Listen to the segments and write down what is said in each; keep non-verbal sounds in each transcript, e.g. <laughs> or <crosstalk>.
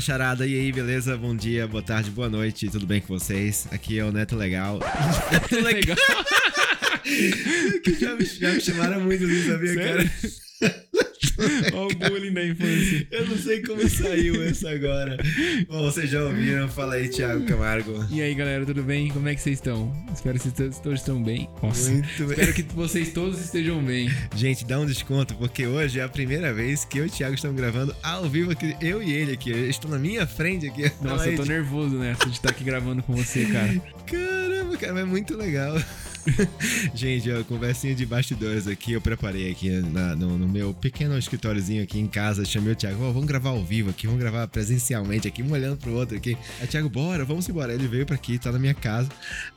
Charada, e aí, beleza? Bom dia, boa tarde, boa noite, tudo bem com vocês? Aqui é o Neto Legal. <laughs> Neto Legal. <laughs> que já me, já me chamaram muito assim, sabia, Sério? cara? <laughs> Olha o bullying da infância. Eu não sei como saiu essa agora. Bom, vocês já ouviram? Fala aí, Thiago Camargo. E aí, galera, tudo bem? Como é que vocês estão? Espero que vocês todos estão bem. Nossa. Muito bem. Espero que vocês todos estejam bem. Gente, dá um desconto, porque hoje é a primeira vez que eu e o Thiago estamos gravando ao vivo aqui. Eu e ele aqui. Eles estão na minha frente aqui. Nossa, eu tô nervoso, né? De estar aqui gravando com você, cara. Caramba, cara, é muito legal. <laughs> Gente, ó, conversinha de bastidores aqui, eu preparei aqui na- no, no meu pequeno escritóriozinho aqui em casa, chamei o Thiago, ó, vamos gravar ao vivo aqui, vamos gravar presencialmente aqui, um olhando pro outro aqui. Aí, Thiago, bora, vamos embora. Ele veio pra aqui, tá na minha casa.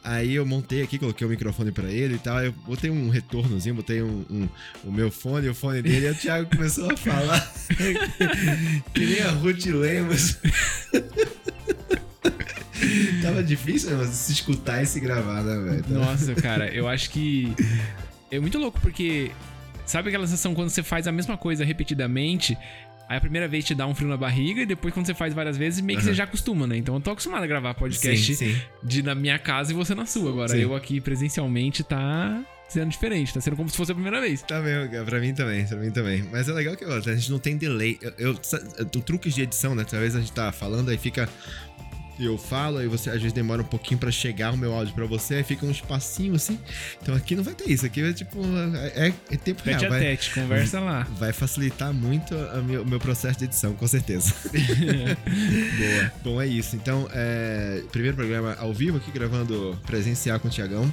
Aí eu montei aqui, coloquei o microfone pra ele e tal, eu botei um retornozinho, botei um, um- o meu fone, o fone dele, e o Thiago começou a falar <laughs> que nem a Ruth Lemos. <laughs> <laughs> Tava difícil né, se escutar e se gravar, né, velho? Nossa, cara, eu acho que é muito louco porque sabe aquela sensação quando você faz a mesma coisa repetidamente? Aí a primeira vez te dá um frio na barriga e depois quando você faz várias vezes meio que Aham. você já acostuma, né? Então eu tô acostumado a gravar podcast Sim, sim. de na minha casa e você na sua. Agora Sim. eu aqui presencialmente tá sendo diferente, tá sendo como se fosse a primeira vez. Tá mesmo, cara. Pra mim também, pra mim também. Mas é legal que ó, a gente não tem delay. Eu, eu, o truques de edição, né? Talvez a gente tá falando, aí fica. Eu falo, aí você às vezes demora um pouquinho pra chegar o meu áudio pra você, aí fica um espacinho assim. Então aqui não vai ter isso, aqui é tipo. É, é tempo real. Tete a Vai, tete, conversa lá. vai facilitar muito o meu processo de edição, com certeza. <laughs> Boa. Bom, é isso. Então, é, primeiro programa ao vivo aqui, gravando presencial com o Tiagão.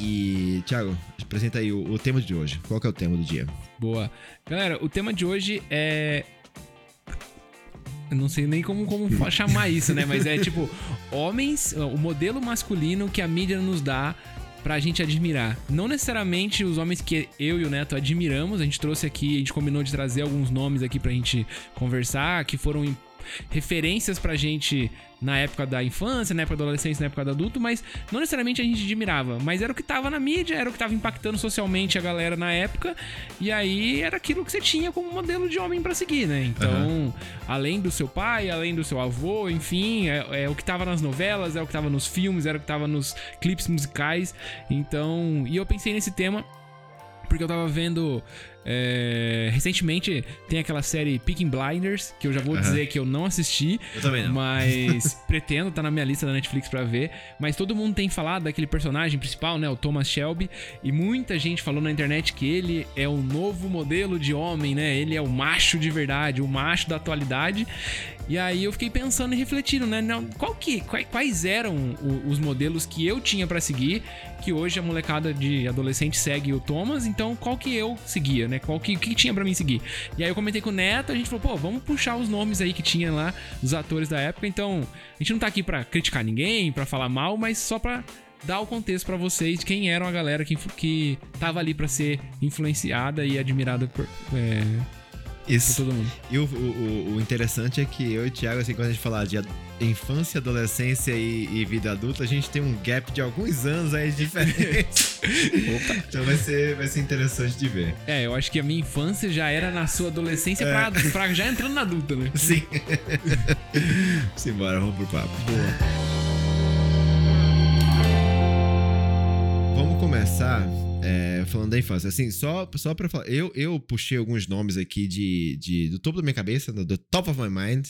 E, Thiago, apresenta aí o, o tema de hoje. Qual que é o tema do dia? Boa. Galera, o tema de hoje é. Eu não sei nem como, como chamar isso, né? Mas é tipo, homens, o modelo masculino que a mídia nos dá pra gente admirar. Não necessariamente os homens que eu e o Neto admiramos, a gente trouxe aqui, a gente combinou de trazer alguns nomes aqui pra gente conversar, que foram referências pra gente na época da infância, na época da adolescência, na época do adulto, mas não necessariamente a gente admirava, mas era o que tava na mídia, era o que tava impactando socialmente a galera na época, e aí era aquilo que você tinha como modelo de homem pra seguir, né? Então, além do seu pai, além do seu avô, enfim, é, é o que tava nas novelas, é o que tava nos filmes, era o que tava nos clipes musicais. Então, e eu pensei nesse tema porque eu tava vendo. É, recentemente tem aquela série Peaking Blinders, que eu já vou Aham. dizer que eu não assisti. Eu também Mas <laughs> pretendo, tá na minha lista da Netflix pra ver. Mas todo mundo tem falado daquele personagem principal, né? O Thomas Shelby. E muita gente falou na internet que ele é o novo modelo de homem, né? Ele é o macho de verdade, o macho da atualidade. E aí eu fiquei pensando e refletindo, né? Não, qual que, quais, eram os modelos que eu tinha pra seguir, que hoje a molecada de adolescente segue o Thomas, então qual que eu seguia, né? Qual que, que tinha pra mim seguir? E aí eu comentei com o Neto, a gente falou, pô, vamos puxar os nomes aí que tinha lá, dos atores da época, então a gente não tá aqui pra criticar ninguém, pra falar mal, mas só pra dar o contexto pra vocês de quem eram a galera que, que tava ali pra ser influenciada e admirada por, é, Isso. E o, o- o interessante é que eu e o Thiago, assim, quando a gente falar de infância, adolescência e, e vida adulta, a gente tem um gap de alguns anos aí diferente. <laughs> Então vai ser, vai ser interessante de ver. É, eu acho que a minha infância já era na sua adolescência pra, pra já entrando na adulta, né? <laughs> Sim. <laughs> Simbora, vamos pro papo. Vamos começar é, falando da infância. Assim, só, só pra falar. Eu, eu puxei alguns nomes aqui de, de, do topo da minha cabeça, do, do top of my mind,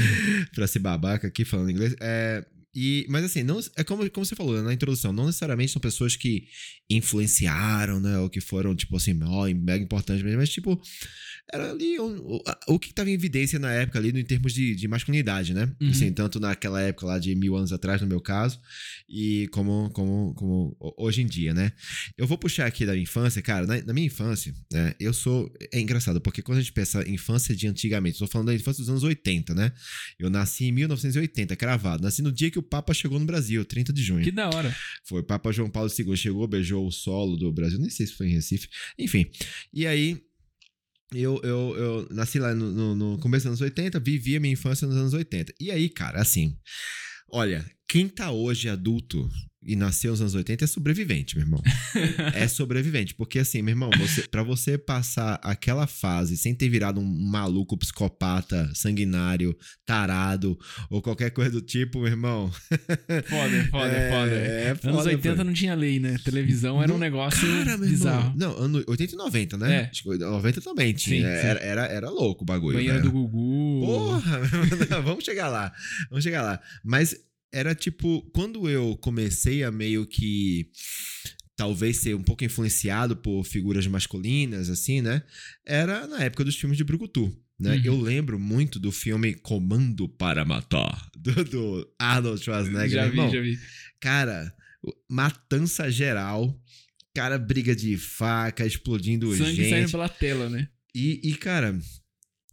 <laughs> pra ser babaca aqui falando inglês. É, e, mas assim, não, é como, como você falou na introdução, não necessariamente são pessoas que influenciaram, né? Ou que foram, tipo assim, ó, mega importantes mesmo, mas tipo, era ali o, o, o que estava em evidência na época ali, no, em termos de, de masculinidade, né? Uhum. Assim, tanto naquela época lá de mil anos atrás, no meu caso, e como, como, como ho- hoje em dia, né? Eu vou puxar aqui da minha infância, cara, na, na minha infância, né? Eu sou. É engraçado, porque quando a gente pensa em infância de antigamente, estou falando da infância dos anos 80, né? Eu nasci em 1980, cravado. Nasci no dia que o Papa chegou no Brasil, 30 de junho. Que da hora. Foi o Papa João Paulo II chegou, beijou o solo do Brasil, nem sei se foi em Recife. Enfim. E aí, eu, eu, eu nasci lá no, no- no começo dos anos 80, vivi a minha infância nos anos 80. E aí, cara, assim, olha, quem tá hoje adulto e nasceu nos anos 80 é sobrevivente, meu irmão. <laughs> é sobrevivente. Porque, assim, meu irmão, você, pra você passar aquela fase sem ter virado um maluco, psicopata, sanguinário, tarado ou qualquer coisa do tipo, meu irmão. <laughs> Foda, foda, é, foda. É foda anos 80 pô. não tinha lei, né? Televisão era um negócio cara, bizarro. Não, ano 80 e 90, né? É. Acho que 90 também tinha. Sim, era, sim. Era, era louco o bagulho. Banheiro né? do Gugu. Porra, <laughs> vamos chegar lá. Vamos chegar lá. Mas era tipo, quando eu comecei a meio que talvez ser um pouco influenciado por figuras masculinas, assim, né? Era na época dos filmes de Brucutu. Né? Uhum. Eu lembro muito do filme Comando para Matar, do, do Arnold Schwarzenegger. Já vi, já vi. Cara, matança geral, cara, briga de faca, explodindo Sangue gente. saindo pela tela, né? E, e, cara,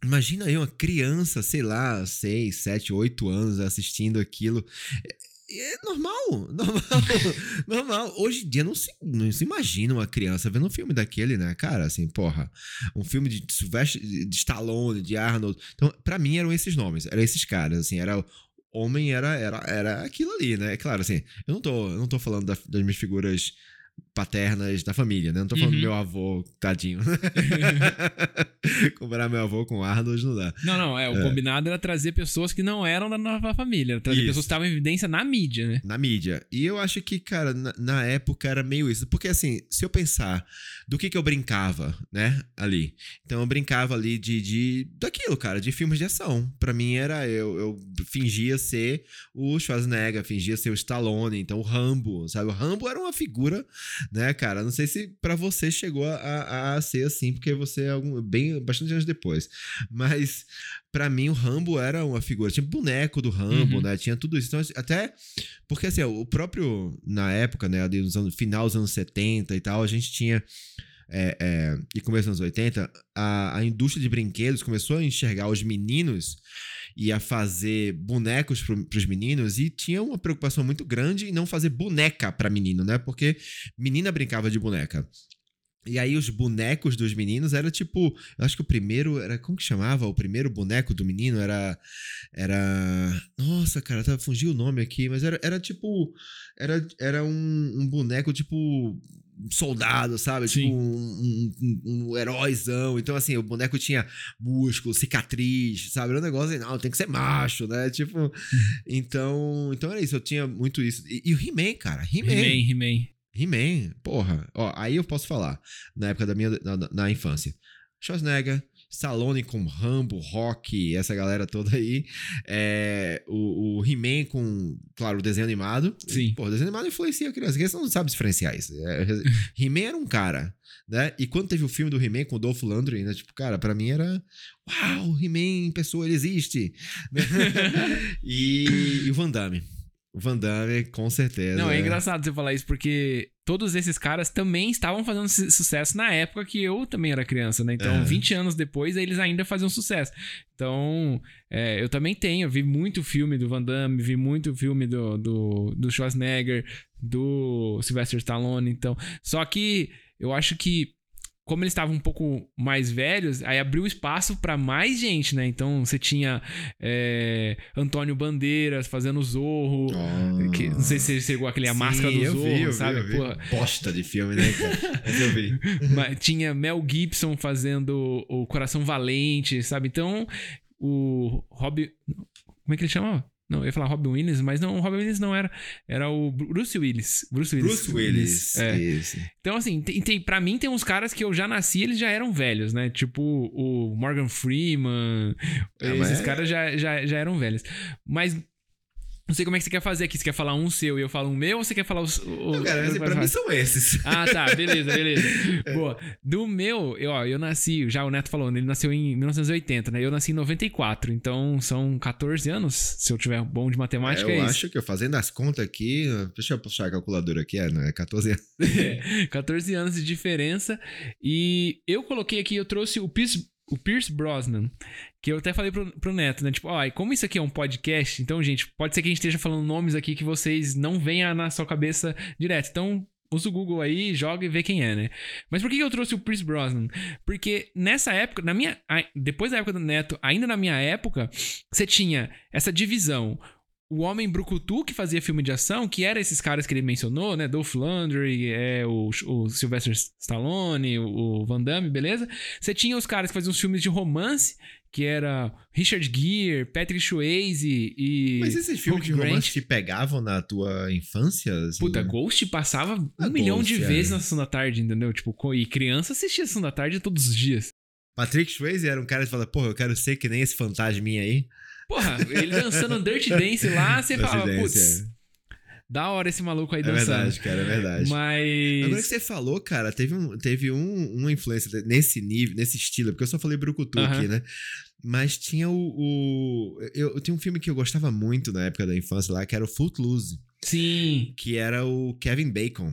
Imagina aí uma criança, sei lá, 6, 7, 8 anos assistindo aquilo. É, é normal, <laughs> normal, normal. Hoje em dia não se, não se imagina uma criança vendo um filme daquele, né, cara? Assim, porra. Um filme de Sylvester, de Stallone, de Arnold. Então, pra mim eram esses nomes, eram esses caras, assim, era homem era, era, era aquilo ali, né? Claro, assim, eu não tô, eu não tô falando da, das minhas figuras paternas da família, né? Não tô falando uhum. do meu avô, tadinho. <laughs> Comparar meu avô com Arnold não dá. Não, não, é, o é. combinado era trazer pessoas que não eram da nova família, trazer isso. pessoas que estavam em evidência na mídia, né? Na mídia. E eu acho que, cara, na, na, época era meio isso. Porque, assim, se eu pensar do que que eu brincava, né, ali. Então, eu brincava ali de, de daquilo, cara, de filmes de ação. Pra mim era, eu, eu fingia ser o Schwarzenegger, fingia ser o Stallone, então o Rambo, sabe? O Rambo era uma figura né, cara? Não sei se para você chegou a, a, ser assim, porque você é algum, bem bastante anos depois. Mas para mim o Rambo era uma figura, tinha boneco do Rambo, uhum. né? Tinha tudo isso. Então, até porque assim, o próprio na época, né, ali nos anos, final dos anos 70 e tal, a gente tinha é, é, e começo dos anos 80, a, a indústria de brinquedos começou a enxergar os meninos e a fazer bonecos para os meninos e tinha uma preocupação muito grande em não fazer boneca para menino, né? Porque menina brincava de boneca. E aí os bonecos dos meninos era tipo, eu acho que o primeiro era como que chamava? O primeiro boneco do menino era era, nossa, cara, tá fugiu o nome aqui, mas era, era tipo era era um, um boneco tipo soldado, sabe? Sim. Tipo um, um, um, heróizão. Então, assim, o boneco tinha músculo, cicatriz, sabe? Era um negócio, não, tem que ser macho, né? Tipo, <laughs> então, então era isso, eu tinha muito isso. E, e o He-Man, cara, He-Man. He-Man, He-Man. He-Man, porra. Ó, aí eu posso falar, na época da minha, na, na infância. Schwarzenegger, Stallone com Rambo, Rock, essa galera toda aí. É, o, o He-Man com, claro, o desenho animado. Sim. Pô, o desenho animado influencia a criança. A criança não sabe diferenciar isso. É, <laughs> He-Man era um cara, né? E quando teve o filme do He-Man com o Dolph Lundgren, né? Tipo, cara, pra mim era... Uau, He-Man em pessoa, ele existe. <laughs> e, e o Van Damme. O Van Damme, com certeza. Não, é, é engraçado você falar isso, porque todos esses caras também estavam fazendo sucesso na época que eu também era criança, né? Então, 20 anos depois, eles ainda faziam sucesso. Então, é, eu também tenho, vi muito filme do Van Damme, vi muito filme do, do, do Schwarzenegger, do Sylvester Stallone, então... Só que eu acho que como eles estavam um pouco mais velhos, aí abriu espaço para mais gente, né? Então você tinha é, Antônio Bandeiras fazendo Zorro. Oh. Que, não sei se você chegou aquele A Máscara do Zorro, vi, sabe? Vi. Bosta de filme, né, cara? Mas eu vi. <laughs> Mas tinha Mel Gibson fazendo O Coração Valente, sabe? Então, o Rob. Como é que ele chamava? Não, eu ia falar Robin Williams, mas não, o Robin Williams não era. Era o Bruce Willis. Bruce Willis. Bruce Willis. É. Então, assim, tem, tem, pra mim tem uns caras que eu já nasci eles já eram velhos, né? Tipo o Morgan Freeman. Ah, esses é... caras já, já, já eram velhos. Mas não sei como é que você quer fazer aqui. Você quer falar um seu e eu falo um meu ou você quer falar os. O, não, cara, pra mim são esses. Ah, tá. <laughs> Beleza, beleza. é. Boa. Do meu, eu, ó, eu nasci, já o Neto falou, ele nasceu em 1980, né? Eu nasci em 94. Então são 14 anos, se eu tiver bom de matemática. É, eu é acho que eu fazendo as contas aqui. Deixa eu puxar a calculadora aqui, é, né? 14 anos. <laughs> É, 14 anos de diferença. E eu coloquei aqui, eu trouxe o Pierce, o Pierce Brosnan, que eu até falei pro, pro Neto, né? Tipo, ó, como isso aqui é um podcast, então, gente, pode ser que a gente esteja falando nomes aqui que vocês não venham na sua cabeça direto. Então, usa o Google aí, joga e vê quem é, né? Mas por que eu trouxe o Pierce Brosnan? Porque nessa época, na minha. Depois da época do Neto, ainda na minha época, você tinha essa divisão. O Homem Brucutu, que fazia filme de ação, que era esses caras que ele mencionou, né? Dolph Lundgren, é, o, o Sylvester Stallone, o, o Van Damme, beleza? Você tinha os caras que faziam os filmes de romance, que era Richard Gere, Patrick Swayze e. Mas esses filmes de Grant. romance te pegavam na tua infância? assim? Puta, Ghost passava um Ah, milhão Ghost, de é. vezes na sessão da tarde, entendeu? Tipo, e criança assistia a sessão da tarde todos os dias. Patrick Swayze era um cara que fala, porra, eu quero ser que nem esse fantasminha aí. Porra, ele dançando Dirty Dance lá, você fala, putz, é. da hora esse maluco aí É dançando. verdade, cara, é verdade. Mas. Agora que você falou, cara, teve, um, teve um, uma influência nesse nível, nesse estilo, porque eu só falei Brucutu Aham. aqui, né? Mas tinha o. o eu, eu tinha um filme que eu gostava muito na época da infância lá, que era o Footloose, Sim. que era o Kevin Bacon.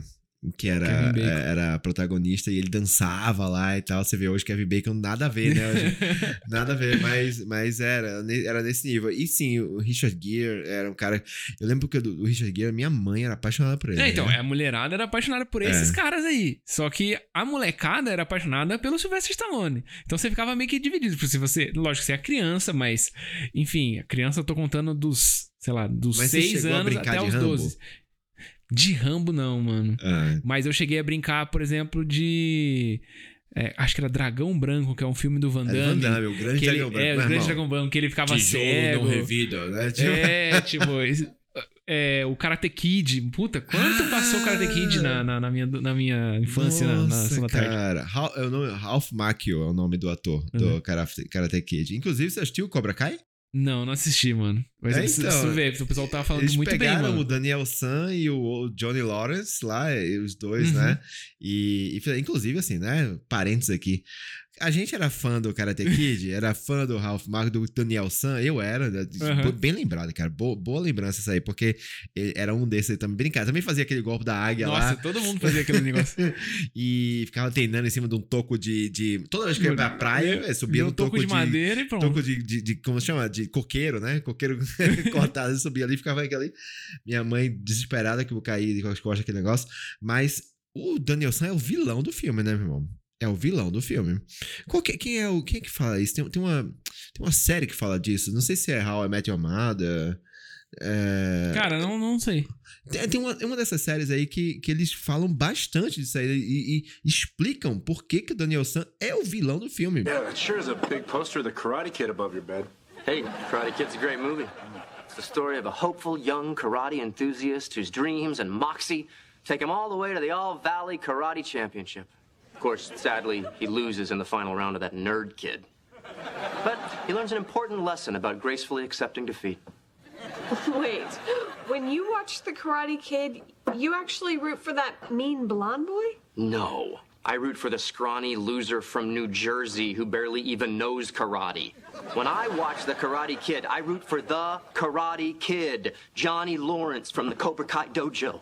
Que era, é, era protagonista e ele dançava lá e tal. Você vê hoje Kevin Bacon, nada a ver, né? Hoje, <laughs> nada a ver, mas, mas era, era nesse nível. E sim, o Richard Gere era um cara. Eu lembro que do Richard Gere, minha mãe era apaixonada por ele. É, então, né? a mulherada era apaixonada por É. esses caras aí. Só que a molecada era apaixonada pelo Sylvester Stallone. Então você ficava meio que dividido. Porque se você. Lógico, você é criança, mas. Enfim, a criança eu tô contando dos. Sei lá, dos Mas você 6 chegou a anos até os Rambo? 12. De Rambo, não, mano. Ah, Mas eu cheguei a brincar, por exemplo, de. é, acho que era Dragão Branco, que é um filme do Van É Damme. Van Damme, o grande que ele, dragão branco. É, o grande irmão. dragão branco, que ele ficava Tijolo cego. não revida, né? Tipo, É, <laughs> tipo, esse- é, o Karate Kid. Puta, quanto passou o Karate Kid na, na, na minha, na minha infância, na, na Nossa, da tarde? cara. Hal- é Ralph Macchio é o nome do ator Uhum. do Karate, Karate Kid. Inclusive, você assistiu o Cobra Kai? Não, não assisti, mano. Mas É, eu preciso, então, preciso ver, o pessoal tava falando Eles muito bem, mano. o Daniel San e o, Johnny Lawrence lá, os dois, Uhum. né? E, e inclusive, assim, né? Parênteses aqui. A gente era fã do Karate Kid, <laughs> era fã do Ralph Macchio, do Daniel San, eu era? Uhum. bem lembrado, cara. Boa, boa lembrança isso aí, porque ele era um desses aí também. Brincar, também fazia aquele golpe da águia Nossa, lá. todo mundo fazia aquele negócio. <laughs> e ficava treinando em cima de um toco de. de toda vez que eu ia pra praia, é, subia no um toco toco de, madeira e pronto. Toco de, de, de- Como chama? De coqueiro, né? Coqueiro <laughs> cortado. Eu subia ali e ficava aquele. Minha mãe desesperada que eu caí as costas aquele negócio. Mas o Daniel San é o vilão do filme, né, meu irmão? É o vilão do filme. Qual que- quem, é o, quem é que fala isso? Tem, tem, uma, tem uma série que fala disso. Não sei se é How I Met Your Mother. É, Cara, não, não sei. tem, tem uma, uma dessas séries aí que, que eles falam bastante disso aí e, e explicam por que, que o Daniel San é o vilão do filme. Yeah, that sure is a big poster of the Karate Kid above your bed. Hey, Karate Kid's a great movie. It's the story of a hopeful young karate enthusiast whose dreams and moxie take him all the way to the All Valley Karate Championship. Of course, sadly, he loses in the final round to that nerd kid. But he learns an important lesson about gracefully accepting defeat. <laughs> Wait, when you watch The Karate Kid, you actually root for that mean blonde boy? No. I root for the scrawny loser from New Jersey who barely even knows karate. When I watch The Karate Kid, I root for the Karate Kid, Johnny Lawrence from the Cobra Kai Dojo.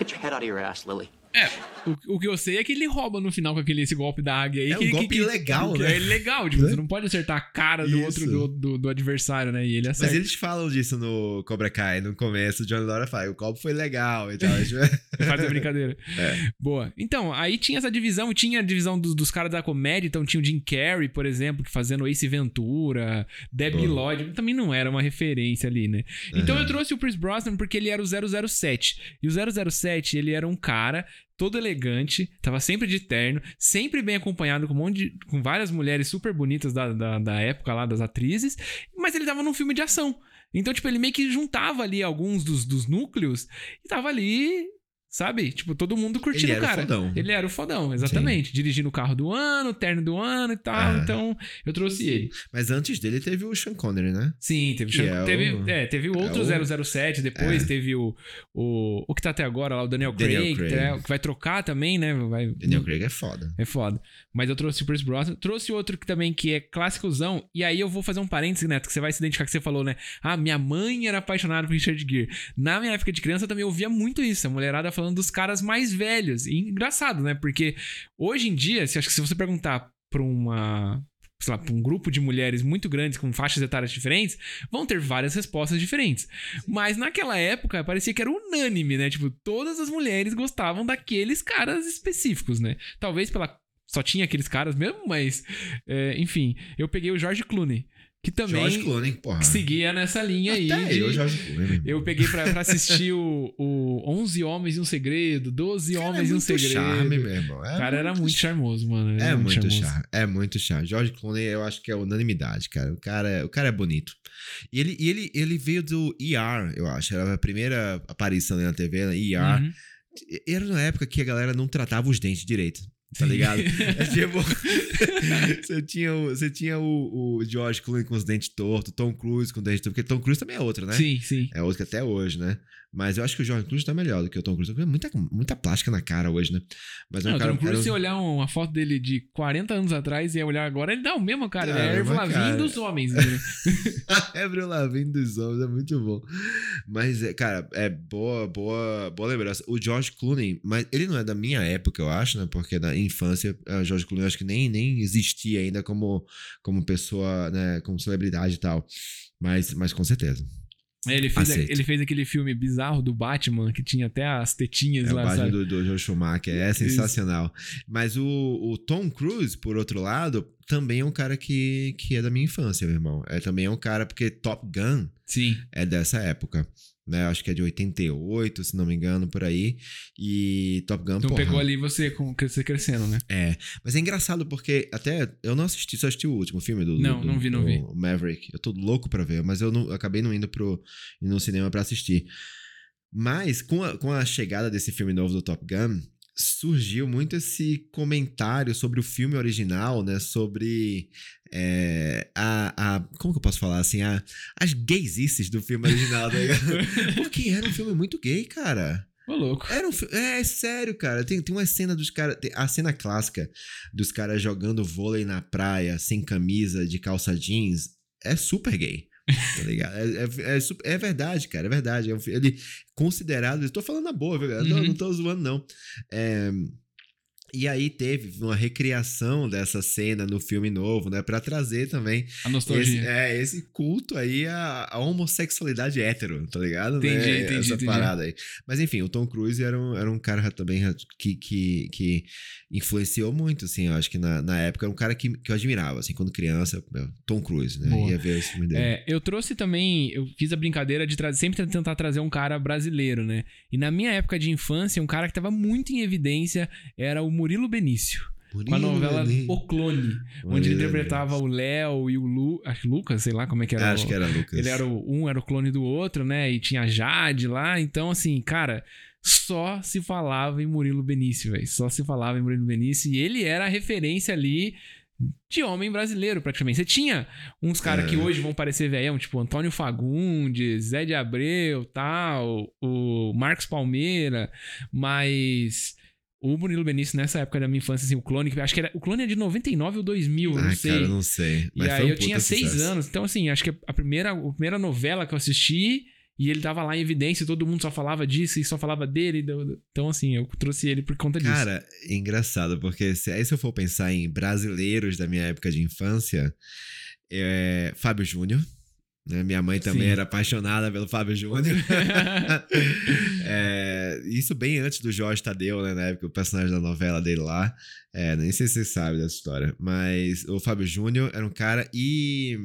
Get your head out of your ass, Lily. É, o, o que eu sei é que ele rouba no final com aquele esse golpe da águia aí. É um que, golpe que, legal, que né? É legal, tipo, Né? você não pode acertar a cara do outro, Isso. do, do, do adversário, né? E ele Mas acerta. eles falam disso no Cobra Kai, no começo, o Johnny Laura fala, o golpe foi legal e tal. <laughs> Tipo, Faz a brincadeira. <laughs> É. Boa. Então, aí tinha essa divisão, tinha a divisão dos, dos caras da comédia, então tinha o Jim Carrey, por exemplo, que fazendo Ace Ventura, Debbie Boa. Lloyd, também não era uma referência ali, né? Então Uhum. eu trouxe o Chris Brosnan porque ele era o 007. E o 007, ele era um cara todo elegante, tava sempre de terno, sempre bem acompanhado com um monte de, com várias mulheres super bonitas da, da, da época lá, das atrizes, mas ele tava num filme de ação. Então, tipo, ele meio que juntava ali alguns dos, dos núcleos e tava ali, sabe? Tipo, todo mundo curtindo Ele o era o cara. fodão. Ele era o fodão, exatamente. Dirigindo o carro do ano, terno do ano e tal. Ah. Então, eu trouxe ele. Mas antes dele teve o Sean Connery, né? Sim, teve, Que Sean- é teve, o- é, teve o outro é o- 007, depois É. teve o, o. O que tá até agora lá, o Daniel, Daniel Craig, Craig. né, que vai trocar também, né? Vai, Daniel Craig é foda. É foda. Mas eu trouxe o Pierce Brosnan. Trouxe outro que também que é clássicozão. E aí eu vou fazer um parênteses, Neto, que você vai se identificar que você falou, né? Ah, minha mãe era apaixonada por Richard Gere. Na minha época de criança eu também ouvia muito isso. A mulherada falando dos caras mais velhos. E engraçado, né? Porque hoje em dia, se, acho que se você perguntar pra uma... Sei lá, um grupo de mulheres muito grandes com faixas etárias diferentes, vão ter várias respostas diferentes. Mas naquela época parecia que era unânime, né? Tipo, todas as mulheres gostavam daqueles caras específicos, né? Talvez pela só tinha aqueles caras mesmo, mas é, enfim, eu peguei o George Clooney. Que também George Clooney, porra. seguia nessa linha aí. Até de- eu, George Clooney. Eu peguei pra, pra assistir o, o 11 Homens e um Segredo, 12 Cara, Homens é e um muito Segredo. charme, meu irmão. É o cara era muito charmoso, mano. É era muito charmoso. charme, é muito charme. George Clooney, eu acho que é unanimidade, cara. O cara, é- o cara é bonito. E ele, e ele, ele veio do ER, eu acho. Era a primeira aparição dele na TV, né? ER. Uhum. Era na época que a galera não tratava os dentes direito. Tá ligado? <laughs> É tipo. <laughs> você tinha, o, você tinha o, o George Clooney com os dentes tortos, Tom Cruise com os dentes tortos, porque Tom Cruise também é outro, né? Sim, sim. É outro que até hoje, né? Mas eu acho que o George Clooney tá melhor do que o Tom Cruise. Tem muita, muita plástica na cara hoje, né? Mas é Não, um o cara. Tom Cruise, um- se olhar uma foto dele de 40 anos atrás e olhar agora, ele dá o mesmo, cara. É, Ele é a Erva mas, Lavigne dos homens. né? <laughs> Avril Lavigne dos homens, é muito bom. Mas, é, cara, é boa, boa, boa lembrança. O George Clooney, mas ele não é da minha época, eu acho, né? Porque na infância, o George Clooney eu acho que nem, nem existia ainda como, como pessoa, né? Como celebridade e tal. Mas, mas com certeza. Ele, fez, Aceito. ele fez aquele filme bizarro do Batman, que tinha até as tetinhas É o lá, Batman sabe? do, do Joe Schumacher, é sensacional. Mas o, o Tom Cruise, por outro lado, também é um cara que, que é da minha infância, meu irmão. É também é um cara, porque Top Gun Sim. é dessa época. Né? Acho que é de 88, se não me engano, por aí. E Top Gun, Então porra, pegou ali você, com, você crescendo, né? É, mas é engraçado porque até eu não assisti, só assisti o último filme do, Não, do- não vi, não vi. Maverick. Eu tô louco pra ver, mas eu não, eu acabei não indo pro no cinema pra assistir. Mas com a, com a chegada desse filme novo do Top Gun, surgiu muito esse comentário sobre o filme original, né? Sobre é, a, a. Como que eu posso falar assim? A, as gaysices do filme original, tá ligado? <laughs> Porque era um filme muito gay, cara. Ô, louco. Era um é, é sério, cara. Tem, tem uma cena dos caras. A cena clássica dos caras jogando vôlei na praia, sem camisa, de calça jeans, é super gay. <laughs> Tá ligado? É, é, é, é verdade, cara. É verdade. É ele considerado. Estou falando na boa, viu, galera? Não, Uhum. não tô zoando, não. É, e aí teve uma recriação dessa cena no filme novo, né? Pra trazer também A nostalgia. esse, é, esse culto aí à, à homossexualidade hétero, tá ligado? Entendi, né? entendi, Essa entendi. parada aí. Mas enfim, o Tom Cruise era um, era um cara também que, que, que influenciou muito, assim, eu acho que na, na época era um cara que, que eu admirava, assim, quando criança, Tom Cruise, né? Boa. Ia ver esse filme dele. É, eu trouxe também, eu fiz a brincadeira de trazer, sempre tentar trazer um cara brasileiro, né? E na minha época de infância, um cara que tava muito em evidência era o Murilo Benício. Com a novela O Clone, onde ele interpretava o Léo e o Lu, acho que Lucas, sei lá como é que era. Acho o- que era Lucas. Ele era o, um era o clone do outro, né? E tinha a Jade lá. Então, assim, cara, só se falava em Murilo Benício, velho. Só se falava em Murilo Benício. E ele era a referência ali de homem brasileiro, praticamente. Você tinha uns caras É. que hoje vão parecer velhão, tipo Antônio Fagundes, Zé de Abreu, tal, o Marcos Palmeira, mas o Murilo Benício nessa época da minha infância, assim, o clone, acho que era, o clone é de 99 ou 2000, eu não Ah, sei. cara, eu não sei. E Mas foi aí um eu tinha puta seis sucesso. anos. Então, assim, acho que a primeira, a primeira novela que eu assisti e ele tava lá em evidência, e todo mundo só falava disso e só falava dele. Então, assim, eu trouxe ele por conta disso. Cara, é engraçado, porque se, aí se eu for pensar em brasileiros da minha época de infância, é, Fábio Júnior. Né? Minha mãe também Sim. era apaixonada pelo Fábio Júnior. <laughs> É, isso bem antes do Jorge Tadeu, né? Na época, o personagem da novela dele lá. É, nem sei se você sabe dessa história. Mas o Fábio Júnior era um cara e.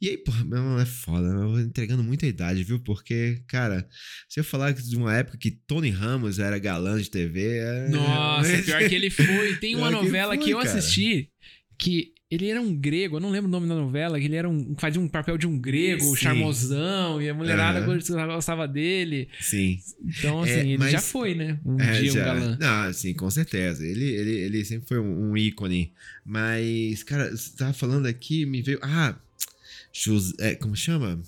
E aí, porra, meu irmão, é foda, eu vou entregando muita idade, viu? Porque, cara, se eu falar de uma época que Tony Ramos era galã de TV. É... Nossa, pior que ele foi. Tem <laughs> uma que novela que, foi, eu cara. assisti que ele era um grego, eu não lembro o nome da novela, que ele era um, fazia um papel de um grego, Sim. charmosão, e a mulherada Aham. gostava dele. Sim. Então, assim, É, ele mas- já foi, né? Um É, dia um já. galã. Não, sim, com certeza. Ele, ele, ele sempre foi um, um ícone. Mas, cara, você tava falando aqui, me veio. Ah, José, é, como chama?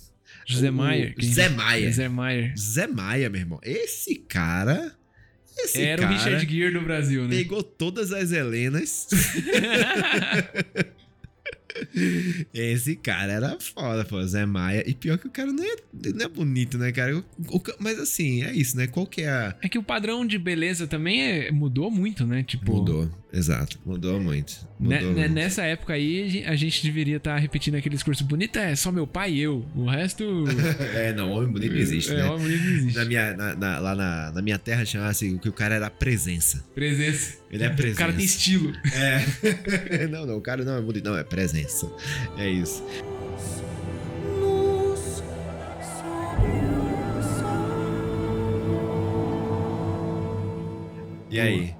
José Maier. Zé Maia. Zé Maier. Zé Maia, meu irmão. Esse cara. Esse Era o Richard Gere do Brasil, né? pegou todas as Helenas. <laughs> Esse cara era foda, pô, Zé Maia. E pior que o cara não é, não é bonito, né, cara? O- o mas assim, é isso, né? Qual que é a. É que o padrão de beleza também é- mudou muito, né? Tipo, Mudou, exato. Mudou muito. né- Mudou né- muito. nessa época aí, a gen- a gente deveria estar repetindo aquele discurso bonito, é só meu pai e eu. O resto. <laughs> É, não, homem bonito não existe, é, né? homem bonito não existe. Na minha, na- na- lá na, na minha terra chamasse que o cara era presença. Presença. Ele é O presença. cara tem estilo. É. <laughs> não, não, o cara não é bonito, não, é presença isso. É isso. E aí?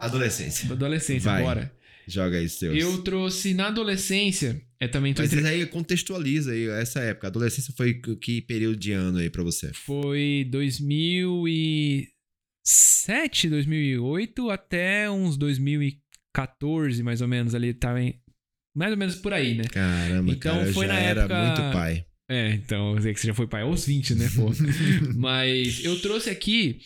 Adolescência. Adolescência, Vai. bora. Joga aí seus. Eu trouxe na adolescência. É também Mas entre... aí contextualiza aí essa época. Adolescência foi que, período de ano aí para você? Foi 2007, 2008 até uns 2014 mais ou menos ali, tá tava, mais ou menos por aí, né? Caramba, Então, cara, foi já na era época- muito pai. É, então, eu sei que você já foi pai aos 20, né, pô? <laughs> Mas eu trouxe aqui.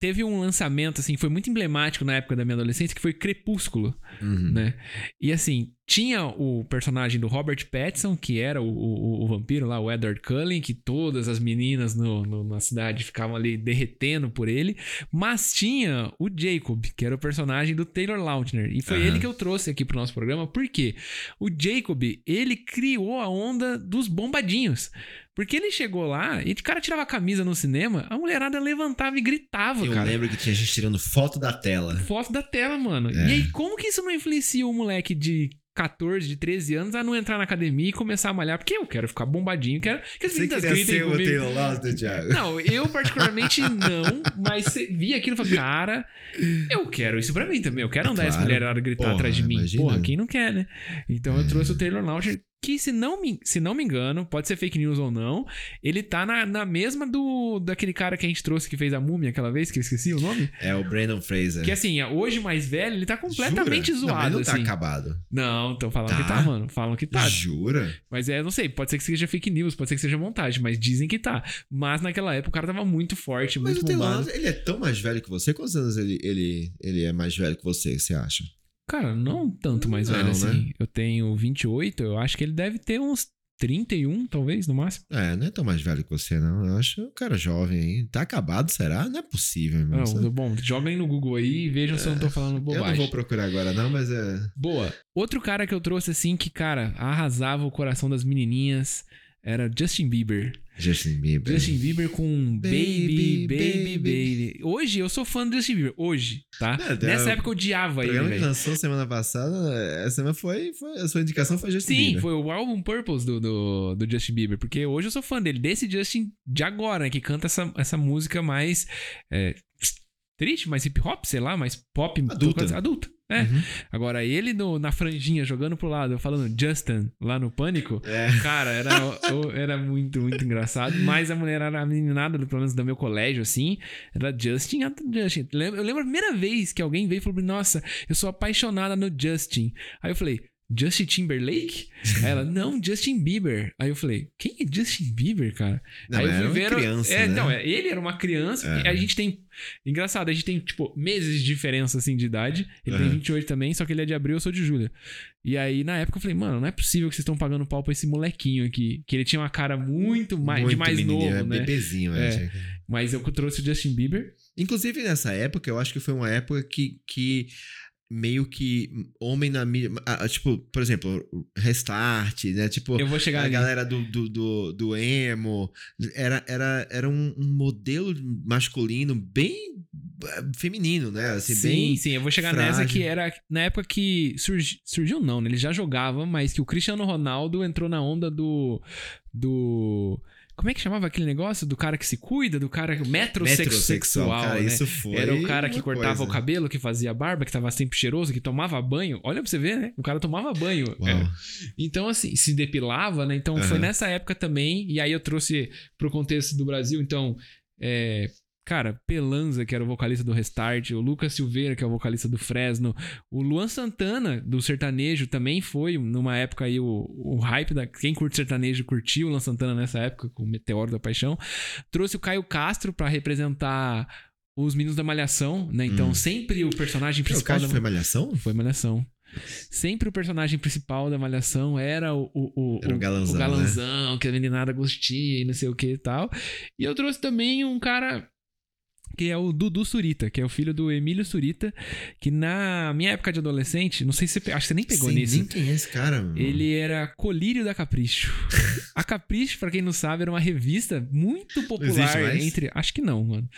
Teve um lançamento, assim, foi muito emblemático na época da minha adolescência, que foi Crepúsculo, Uhum. né? E assim, tinha o personagem do Robert Pattinson, que era o, o- o vampiro lá, o Edward Cullen, que todas as meninas no- no- na cidade ficavam ali derretendo por ele. Mas tinha o Jacob, que era o personagem do Taylor Lautner. E foi Aham. ele que eu trouxe aqui pro nosso programa, porque o Jacob, ele criou a onda dos bombadinhos. Porque ele chegou lá e o cara tirava a camisa no cinema, a mulherada levantava e gritava, Eu cara. lembro que tinha gente tirando foto da tela. Foto da tela, mano. É. E aí, como que isso não influencia o moleque de 14, de 13 anos a não entrar na academia e começar a malhar? Porque eu quero ficar bombadinho, quero que as Você meninas gritem ser o comigo. Taylor Lautner, Thiago? Não, eu particularmente não, mas via aquilo e falava, cara, eu quero isso pra mim também. Eu quero andar Claro. essa mulherada gritar Porra, atrás de mim. imagina. Porra, quem não quer, né? Então eu É. trouxe o Taylor Lautner, que se não me, se não me engano, pode ser fake news ou não, ele tá na, na mesma do daquele cara que a gente trouxe que fez a múmia aquela vez, que eu esqueci o nome. É o Brandon Fraser. Que assim, hoje mais velho, ele tá completamente Jura? Não, mas zoado, não tá assim. acabado. Não, estão falando Tá? que tá, mano. Falam que tá. Jura? Mas é, não sei, pode ser que seja fake news, pode ser que seja montagem, mas dizem que tá. Mas naquela época o cara tava muito forte, Mas muito bombado. Lautner, ele é tão mais velho que você? Quantos anos ele, ele, ele é mais velho que você, você acha? Cara, não tanto mais Não, velho assim. né? Eu tenho 28, eu acho que ele deve ter uns 31, talvez, no máximo. É, não é tão mais velho que você, não. Eu acho o cara jovem aí. Tá acabado, será? Não é possível, irmão. Não, bom, joguem no Google aí e vejam se eu não tô falando eu não bobagem. vou procurar agora, não, mas é. Boa. Outro cara que eu trouxe assim que, cara, arrasava o coração das menininhas era Justin Bieber. Justin Bieber. Justin Bieber com Baby, Baby, Baby, Baby. Baby. Hoje eu sou fã do Justin Bieber. Hoje, tá? Não, é, Nessa o época eu odiava O ele, programa que velho. lançou semana passada, essa semana foi, foi. A sua indicação foi Justin Sim, Bieber. foi o álbum Purpose do, do, do Justin Bieber. Porque hoje eu sou fã dele. Desse Justin de agora, né? Que canta essa, essa música mais. é, triste, mais hip hop, sei lá, mais pop. Adulta. Adulta. É. Uhum. Agora, ele no- na franjinha, jogando pro lado, falando Justin lá no Pânico. É. Cara, era, era muito, muito engraçado. Mas a mulher era a meninada, pelo menos do meu colégio, assim. Era Justin, Justin. Eu lembro a primeira vez que alguém veio e falou: Nossa, eu sou apaixonada no Justin. Aí eu falei. Justin Timberlake? <laughs> Aí ela, não, Justin Bieber. Aí eu falei, quem é Justin Bieber, cara? Não, Aí eu mas fui era uma criança, é, né? Não, é, ele era uma criança. É. A gente tem. Engraçado, a gente tem, tipo, meses de diferença, assim, de idade. Ele tem Aham. 28 também, só que ele é de abril, eu sou de julho. E aí, na época, eu falei, mano, não é possível que vocês estão pagando pau pra esse molequinho aqui. Que ele tinha uma cara muito mais, de Muito mais menininho, novo, é né? bebezinho, É. é. Mas eu trouxe o Justin Bieber. Inclusive, nessa época, eu acho que foi uma época que, que meio que homem na mídia. ah, ah, Tipo, por exemplo, Restart, né? Tipo, Eu vou chegar a ali. galera do, do, do, do emo. Era, era, era um, modelo masculino bem ah, feminino, né? Assim, sim, sim, eu vou chegar frágil. nessa que era na época que surgi- surgiu, não, né? Ele já jogava, mas que o Cristiano Ronaldo entrou na onda do. do. Como é que chamava aquele negócio? Do cara que se cuida, do cara metrosexual, cara, né? isso foi. Era o cara que cortava o coisa. cabelo, que fazia barba, que tava sempre cheiroso, que tomava banho. Olha pra você ver, né? O cara tomava banho. É. Então, assim, se depilava, né? Então, foi Aham. nessa época também. E aí eu trouxe pro contexto do Brasil, então. É, cara, Pelanza, que era o vocalista do Restart, o Lucas Silveira, que é o vocalista do Fresno, o Luan Santana, do sertanejo, também foi, numa época aí, o, o hype da. Quem curte sertanejo curtiu o Luan Santana nessa época, com o Meteoro da Paixão. Trouxe o Caio Castro pra representar os meninos da Malhação, né? Então, Hum. sempre o personagem O principal. cara da... foi Malhação? Foi Malhação. Sempre o personagem principal da Malhação era o, o, o, Era o galanzão, o galanzão que a meninada gostia e não sei o que e tal. E eu trouxe também um cara que é o Dudu Surita, que é o filho do Emílio Surita, que na minha época de adolescente, não sei se você, acho que você nem pegou Sei nisso. nem quem é esse cara, mano. Ele era colírio da Capricho. <laughs> A Capricho, pra quem não sabe, era uma revista muito popular entre. Acho que não, mano.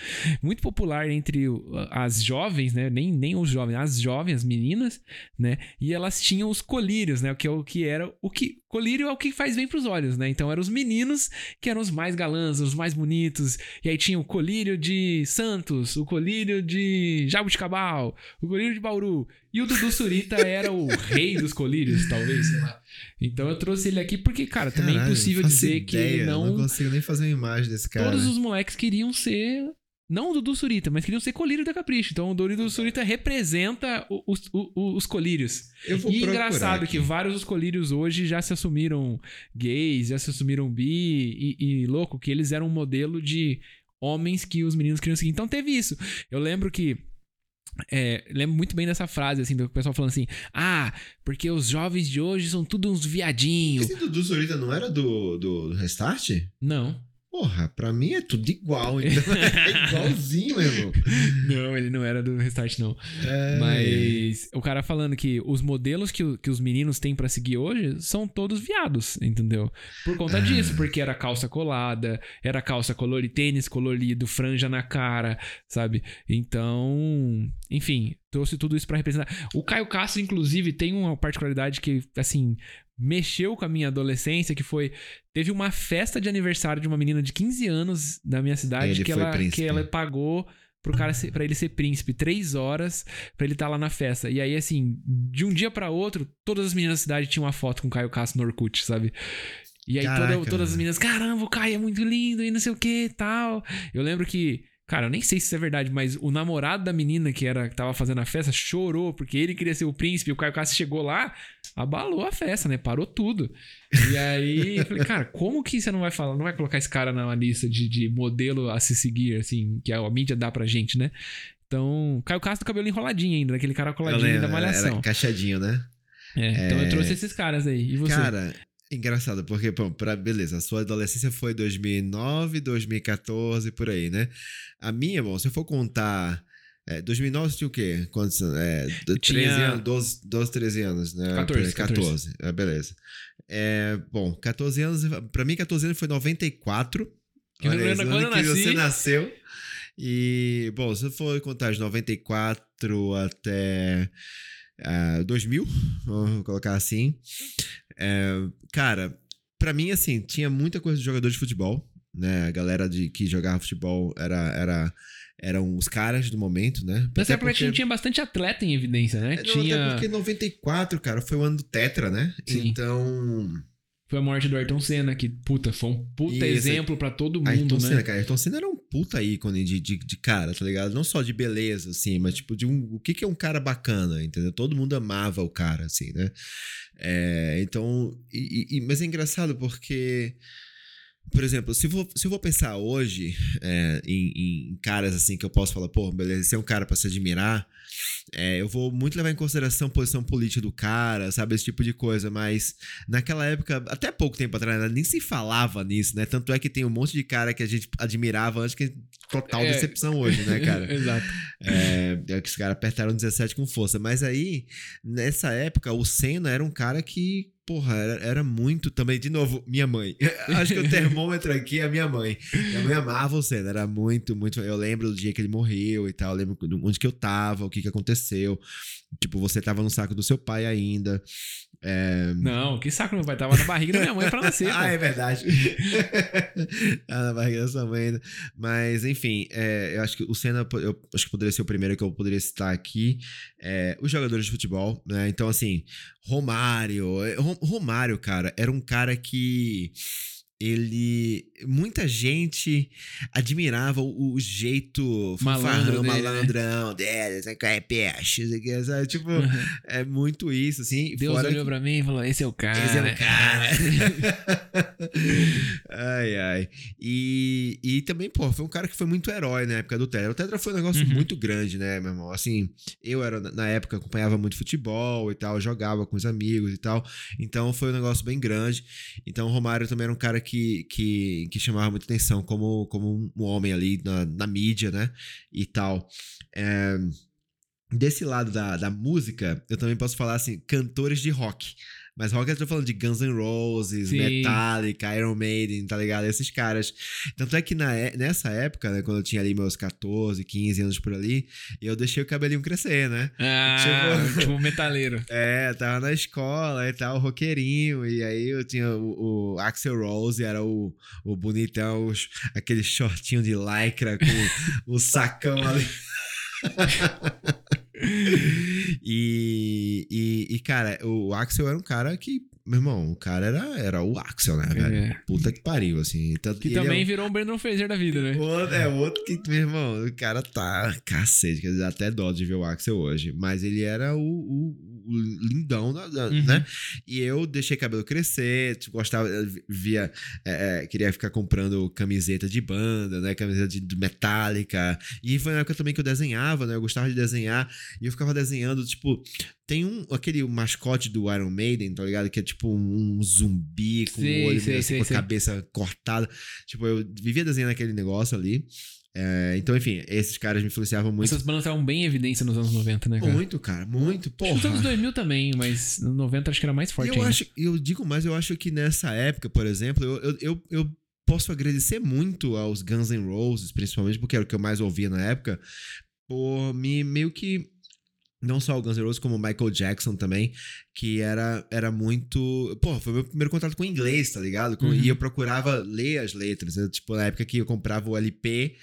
Muito popular entre as jovens, né? Nem, nem os jovens, as jovens, as meninas, né? E elas tinham os colírios, né? O que é o que era. O que. Colírio é o que faz bem pros olhos, né? Então eram os meninos que eram os mais galãs, os mais bonitos. E aí tinha o colírio de Santos, o colírio de Jabuticabal, o colírio de Bauru. E o Dudu Surita <laughs> era o rei dos colírios, talvez, sei lá. Então eu trouxe ele aqui porque, cara, também é impossível dizer que ideia, ele não. Não consigo nem fazer uma imagem desse cara. Todos os moleques queriam ser. Não o Dudu Surita, mas queriam ser colírio da Capricho. Então o Dudu Surita representa os, o- os colírios. Eu vou E engraçado aqui. que vários dos colírios hoje já se assumiram gays, já se assumiram bi, e, e louco, que eles eram um modelo de homens que os meninos queriam seguir. Então teve isso. Eu lembro que. é, lembro muito bem dessa frase, assim, do pessoal falando assim: Ah, porque os jovens de hoje são tudo uns viadinhos. Esse Dudu Zurita não era do, do Restart? Não. Porra, pra mim é tudo igual, <laughs> então. é igualzinho, meu irmão. Não, ele não era do Restart, não. É, Mas o cara falando que os modelos que, que os meninos têm pra seguir hoje são todos viados, entendeu? Por conta Ah. disso, porque era calça colada, era calça colorida, tênis colorido, franja na cara, sabe? Então, enfim, trouxe tudo isso pra representar. O Caio Castro, inclusive, tem uma particularidade que, assim, mexeu com a minha adolescência, que foi teve uma festa de aniversário de uma menina de 15 anos da minha cidade Ele que ela, príncipe. que ela pagou pro cara ser, pra ele ser príncipe três horas pra ele estar lá na festa. E aí, assim, de um dia pra outro, todas as meninas da cidade tinham uma foto com o Caio Castro no Orkut, sabe? E aí toda- todas as meninas, caramba, o Caio é muito lindo e não sei o que e tal. Eu lembro que, cara, eu nem sei se isso é verdade, mas o namorado da menina que era que tava fazendo a festa chorou porque ele queria ser o príncipe e o Caio Castro chegou lá, abalou a festa, né? Parou tudo. E aí eu falei, cara, como que você não vai falar, não vai colocar esse cara na lista de, de modelo a se seguir, assim, que a mídia dá pra gente, né? Então, Caio Castro com o cabelo enroladinho ainda, aquele cara coladinho lembro, da malhação. Era cacheadinho, né? É, então eu É. trouxe esses caras aí. E você? Cara, engraçado, porque, pô, pra, beleza, a sua adolescência foi 2009, 2014, por aí, né? A minha, bom, se eu for contar. É, 2009 você tinha o quê? Quantos anos? É, d- tinha 13 anos, 12, 12, 13 anos, né? 14, 14. É, beleza. É, bom, 14 anos, pra mim 14 anos foi 94. Eu Olha quando eu que nasci. você nasceu. E, bom, se eu for contar de 94 até ah, 2000, vamos colocar assim. É, cara, pra mim, assim, tinha muita coisa de jogador de futebol, né? A galera de, que jogava futebol era, era, eram os caras do momento, né? Nessa época porque- tinha bastante atleta em evidência, né? É, não, tinha. Até porque 94, cara, foi o ano do Tetra, né? Sim. Então. Foi a morte do Ayrton Senna, que, puta, foi um puta Isso, exemplo pra todo mundo, Ayrton né? Senna, cara, Ayrton Senna era um puta ícone de, de, de cara, tá ligado? Não só de beleza, assim, mas tipo, de um. O que, que é um cara bacana, entendeu? Todo mundo amava o cara, assim, né? É, então. e- e- mas é engraçado porque. Por exemplo, se eu vou, se eu vou pensar hoje é, em, em caras assim que eu posso falar, pô, beleza, esse é um cara pra se admirar, é, eu vou muito levar em consideração a posição política do cara, sabe? Esse tipo de coisa, mas naquela época, até pouco tempo atrás, nem se falava nisso, né? Tanto é que tem um monte de cara que a gente admirava antes que total É. decepção hoje, né, cara? <laughs> Exato. É, é que os caras apertaram 17 com força. Mas aí, nessa época, o Senna era um cara que, porra, era, era muito também. De novo, minha mãe. <laughs> Acho que o termômetro aqui é a minha mãe. Minha mãe amava o Senna, era muito, muito. Eu lembro do dia que ele morreu e tal. Eu lembro onde que eu tava, o que que aconteceu. Tipo, você tava no saco do seu pai ainda. É, Não, que saco, meu pai tava na barriga da minha mãe pra nascer. <laughs> ah, é verdade. <laughs> ah, na barriga da sua mãe ainda. Mas, enfim, é, eu acho que o Senna, eu acho que poderia ser o primeiro que eu poderia citar aqui. É, os jogadores de futebol, né? Então, assim, Romário. é, Ro- Romário, cara, era um cara que. Ele. Muita gente admirava o, o jeito Malandro fanfarrão, dele, né? malandrão dele, sabe, é peixe, sabe? Tipo, Uhum. é muito isso, assim. Deus fora olhou que- pra mim e falou: esse é o cara. esse é né? o cara. <laughs> ai, ai. E, e também, pô, foi um cara que foi muito herói na época do Tetra. O Tetra foi um negócio Uhum. muito grande, né, meu irmão? Assim, eu era, na época, acompanhava muito futebol e tal, jogava com os amigos e tal. Então foi um negócio bem grande. Então o Romário também era um cara que, que, que chamava muita atenção como, como um homem ali na, na mídia, né? E tal. É, Desse lado da, da música, eu também posso falar assim, cantores de rock. Mas rock eu tô falando de Guns N' Roses, Sim. Metallica, Iron Maiden, tá ligado? Esses caras. Tanto é que na, é- nessa época, né, quando eu tinha ali meus 14, 15 anos por ali, eu deixei o cabelinho crescer, né? Ah, Tipo- <laughs> tipo metaleiro. <laughs> É, tava na escola e tal, roqueirinho, e aí eu tinha o, o Axel Rose, era o, o bonitão, os, aquele shortinho de lycra com o sacão ali. <laughs> <laughs> e, e, e, cara, o Axel era um cara que, meu irmão, o cara era, era o Axel, né, velho? É. Puta que pariu, assim. Tanto Que é também um- virou um Brandon Fraser da vida, né? o outro, é, o outro que, meu irmão, o cara tá cacete, quer dizer, até dó de ver o Axel hoje. Mas ele era o- o lindão, da- da- Uhum. né? E eu deixei cabelo crescer, tipo, gostava, via, é, queria ficar comprando camiseta de banda, né? Camiseta de, de Metallica. E foi na época também que eu desenhava, né? Eu gostava de desenhar. E eu ficava desenhando, tipo, tem um, aquele mascote do Iron Maiden, tá ligado? Que é tipo um, zumbi com o olho sei, assim, sei, com a sei. cabeça cortada. Tipo, eu vivia desenhando aquele negócio ali. É, então, enfim, esses caras me influenciavam muito. Essas bandas estavam bem em evidência nos anos 90, né, cara? Muito, cara, muito. Que Nos anos Porra. 2000 também, mas no 90 acho que era mais E forte eu ainda. acho, eu digo mais, eu acho que nessa época, por exemplo, eu, eu, eu, eu posso agradecer muito aos Guns N' Roses, principalmente porque era o que eu mais ouvia na época, por me meio que não só o Guns N' Roses, como o Michael Jackson também, que era, era muito. Pô, foi meu primeiro contato com inglês, tá ligado? Com- Uhum. E eu procurava ler as letras. Eu, tipo, na época que eu comprava o LP,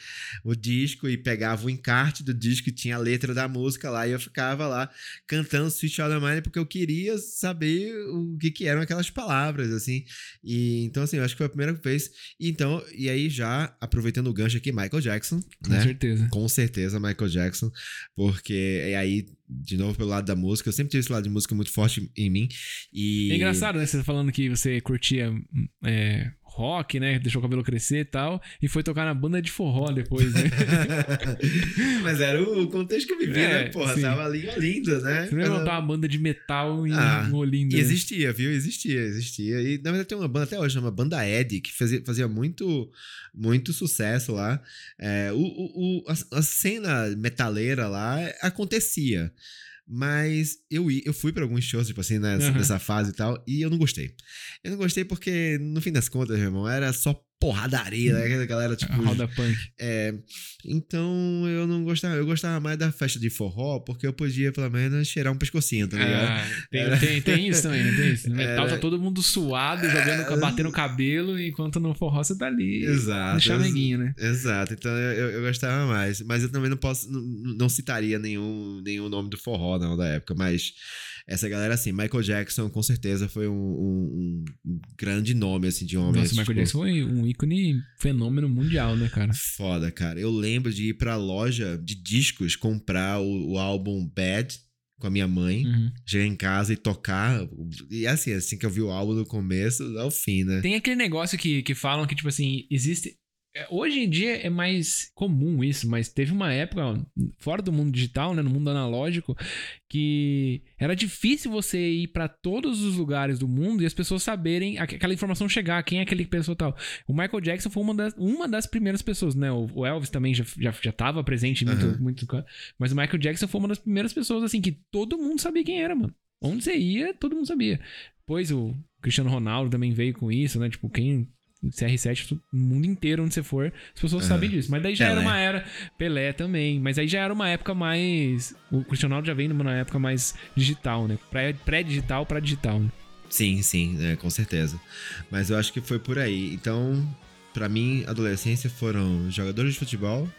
o disco, e pegava o encarte do disco e tinha a letra da música lá, e eu ficava lá cantando Sweet Child of Mine porque eu queria saber o que, que eram aquelas palavras, assim. E então, assim, eu acho que foi a primeira vez. E então, e aí já aproveitando o gancho aqui, Michael Jackson, Com né? certeza. Com certeza, Michael Jackson, porque e aí, de novo, pelo lado da música, eu sempre tive esse lado de música muito forte em mim. E... É engraçado, né? Você tá falando que você curtia é, rock, né? Deixou o cabelo crescer e tal. E foi tocar na banda de forró depois, né? <laughs> Mas era o contexto que eu vivia, É, né? Porra, sim. tava ali Olinda, né? Você não ia montar uma banda de metal em Ah, Olinda. E né? existia, viu? Existia, existia. E na verdade tem uma banda até hoje, chama Banda Ed, que fazia, fazia muito, muito sucesso lá. É, o, o- a, a cena metaleira lá acontecia. Mas eu, eu fui pra alguns shows, tipo assim, nessa, Aham. nessa fase e tal, e eu não gostei. Eu não gostei porque, no fim das contas, meu irmão, era só porradaria, né? Aquela galera, tipo. A roda punk. É, então eu não gostava, eu gostava mais da festa de forró, porque eu podia pelo menos cheirar um pescocinho, tá ligado? Ah, tem, tem, tem isso também, tem isso? No metal Era- tá todo mundo suado, jogando, batendo cabelo, enquanto no forró você tá ali. Exato. No chameguinho, né? Exato, então eu, eu- eu gostava mais. Mas eu também não posso, não, não citaria nenhum, nenhum nome do forró, não, da época. Mas essa galera, assim, Michael Jackson, com certeza, foi um, um- um grande nome, assim, de homem. Nossa, Michael tipo, Jackson foi um ícone fenômeno mundial, né, cara? Foda, cara. Eu lembro de ir pra loja de discos comprar o, o álbum Bad com a minha mãe. Uhum. Chegar em casa e tocar. E assim, assim que eu vi o álbum do começo ao fim, né? Tem aquele negócio que, que falam que, tipo assim, existe. É, Hoje em dia é mais comum isso, mas teve uma época, fora do mundo digital, né, no mundo analógico, que era difícil você ir pra todos os lugares do mundo e as pessoas saberem, aqu- aquela informação chegar, quem é aquele pessoa tal. O Michael Jackson foi uma das, uma das primeiras pessoas, né? O Elvis também já, já, já tava presente em muito, Aham. muito. Mas o Michael Jackson foi uma das primeiras pessoas, assim, que todo mundo sabia quem era, mano. Onde você ia, todo mundo sabia. Depois o Cristiano Ronaldo também veio com isso, né? Tipo, quem. CR7, tu- no mundo inteiro onde você for, as pessoas Aham. sabem disso. Mas daí já era Pelé. uma era. Pelé também. Mas aí já era uma época mais. O Cristiano Ronaldo já veio numa época mais digital, né? Pré- Pré-digital pra digital, né? Sim, sim, é, com certeza. Mas eu acho que foi por aí. Então, pra mim, adolescência foram jogadores de futebol.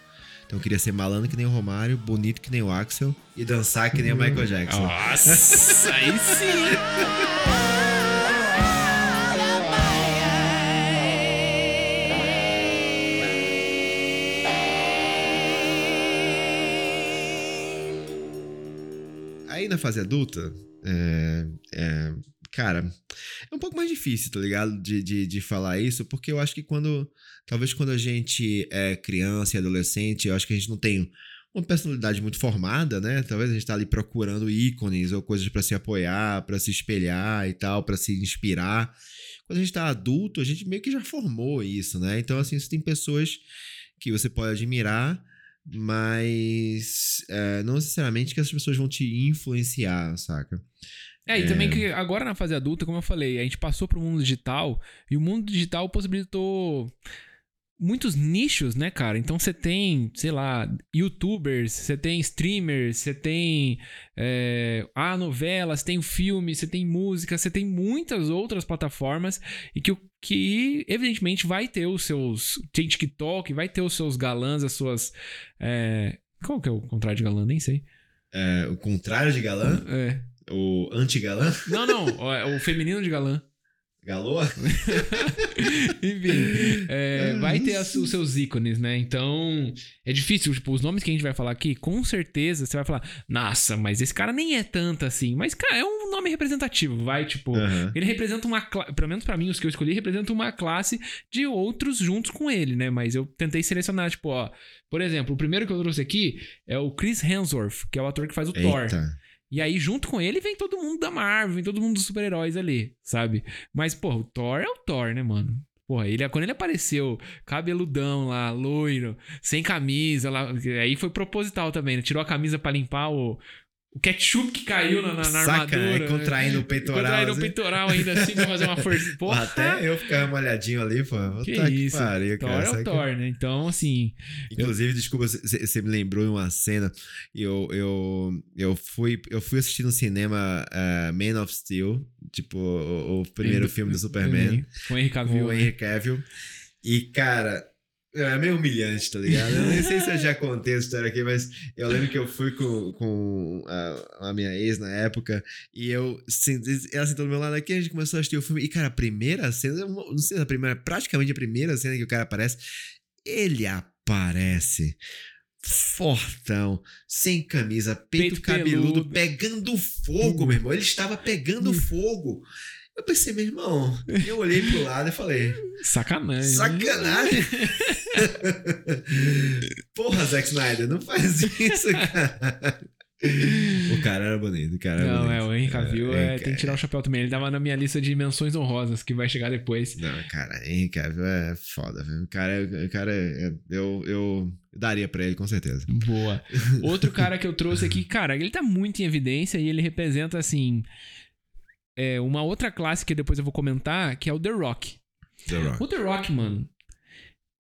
Então eu queria ser malandro que nem o Romário, bonito que nem o Axel e dançar que nem o Michael Jackson. Nossa, aí sim! <laughs> Na fase adulta, é, é, cara, é um pouco mais difícil, tá ligado? De, de, de falar isso, porque eu acho que quando. Talvez quando a gente é criança e adolescente, eu acho que a gente não tem uma personalidade muito formada, né? Talvez a gente tá ali procurando ícones ou coisas pra se apoiar, pra se espelhar e tal, pra se inspirar. Quando a gente tá adulto, a gente meio que já formou isso, né? Então, assim, você tem pessoas que você pode admirar, mas é, não necessariamente que essas pessoas vão te influenciar, saca? É, e também que agora na fase adulta, como eu falei, a gente passou pro mundo digital e o mundo digital possibilitou muitos nichos, né, cara? Então você tem, sei lá, youtubers, você tem streamers, você tem é, a novela, você tem filme, você tem música, você tem muitas outras plataformas e que, que evidentemente vai ter os seus. Tem TikTok, vai ter os seus galãs, as suas. É, qual que é o contrário de galã? Nem sei. É, o contrário de galã? É. O anti-galã? Não, não, o feminino de galã. Galoa? <laughs> Enfim, é, vai ter as, os seus ícones, né? Então, é difícil. Tipo, os nomes que a gente vai falar aqui, com certeza você vai falar, nossa, mas esse cara nem é tanto assim. Mas, cara, é um nome representativo, vai, tipo, Uhum. ele representa uma classe, pelo menos pra mim, os que eu escolhi, representam uma classe de outros juntos com ele, né? Mas eu tentei selecionar, tipo, ó, por exemplo, o primeiro que eu trouxe aqui é o Chris Hemsworth, que é o ator que faz o Thor. E aí, junto com ele, vem todo mundo da Marvel, vem todo mundo dos super-heróis ali, sabe? Mas, porra, o Thor é o Thor, né, mano? Porra, ele, quando ele apareceu, cabeludão lá, loiro, sem camisa, lá, aí foi proposital também, né? Tirou a camisa pra limpar o, o ketchup que caiu na, na, na Saca, armadura. né? Contraindo o <laughs> peitoral. Contraindo o assim. peitoral ainda assim pra fazer uma força. <laughs> Porra, Até eu ficava molhadinho ali, pô. que Puta isso. pariu, Thor cara. é o Sabe que- Thor, né? Então, assim, Inclusive, desculpa, você me lembrou de uma cena. Eu, eu, eu, fui, eu fui assistir no cinema eh, Man of Steel, tipo, o, o primeiro filme do Superman, Com o Henry com Cavill. o né? Henry Cavill. E, cara, é meio humilhante, tá ligado? Eu nem sei se eu já <laughs> contei essa história aqui, mas eu lembro que eu fui com, com a, a minha ex na época e eu, ela sentou do meu lado aqui, a gente começou a assistir o filme. E, cara, a primeira cena, não sei se é a primeira, praticamente a primeira cena que o cara aparece, ele aparece fortão, sem camisa, peito, Peito cabeludo, peludo. pegando fogo, meu irmão. Ele estava pegando fogo. Eu pensei, meu irmão, eu olhei pro lado e falei, Sacanagem. né? sacanagem. <laughs> Porra, Zack Snyder, não faz isso, cara. O cara era bonito, o cara era Não, bonito. é, o Henry Cavill É, é, tem que tirar o chapéu também. Ele tava na minha lista de menções honrosas, que vai chegar depois. Não, cara, Henry Cavill é foda, velho. O cara, o cara é- eu, eu daria pra ele, com certeza. Boa. Outro cara que eu trouxe aqui, cara, ele tá muito em evidência e ele representa, assim, é, uma outra classe que depois eu vou comentar, que é o The Rock. The Rock. O The Rock, mano,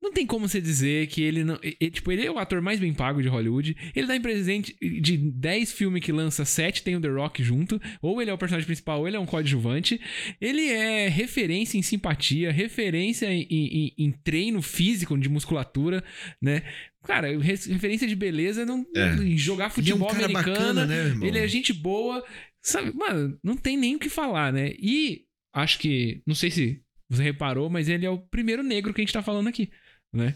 não tem como você dizer que ele não. e- e, tipo, ele é o ator mais bem pago de Hollywood. Ele tá em presente de 10 filmes que lança, 7 tem o The Rock junto. Ou ele é o personagem principal, ou ele é um coadjuvante. Ele é referência em simpatia, referência em, em- em treino físico de musculatura, né? Cara, re- referência de beleza não, É. em jogar Ele é um futebol americano. bacana, né? Ele é gente boa. Sabe, mano, não tem nem o que falar, né? E acho que. Não sei se você reparou, mas ele é o primeiro negro que a gente tá falando aqui, né?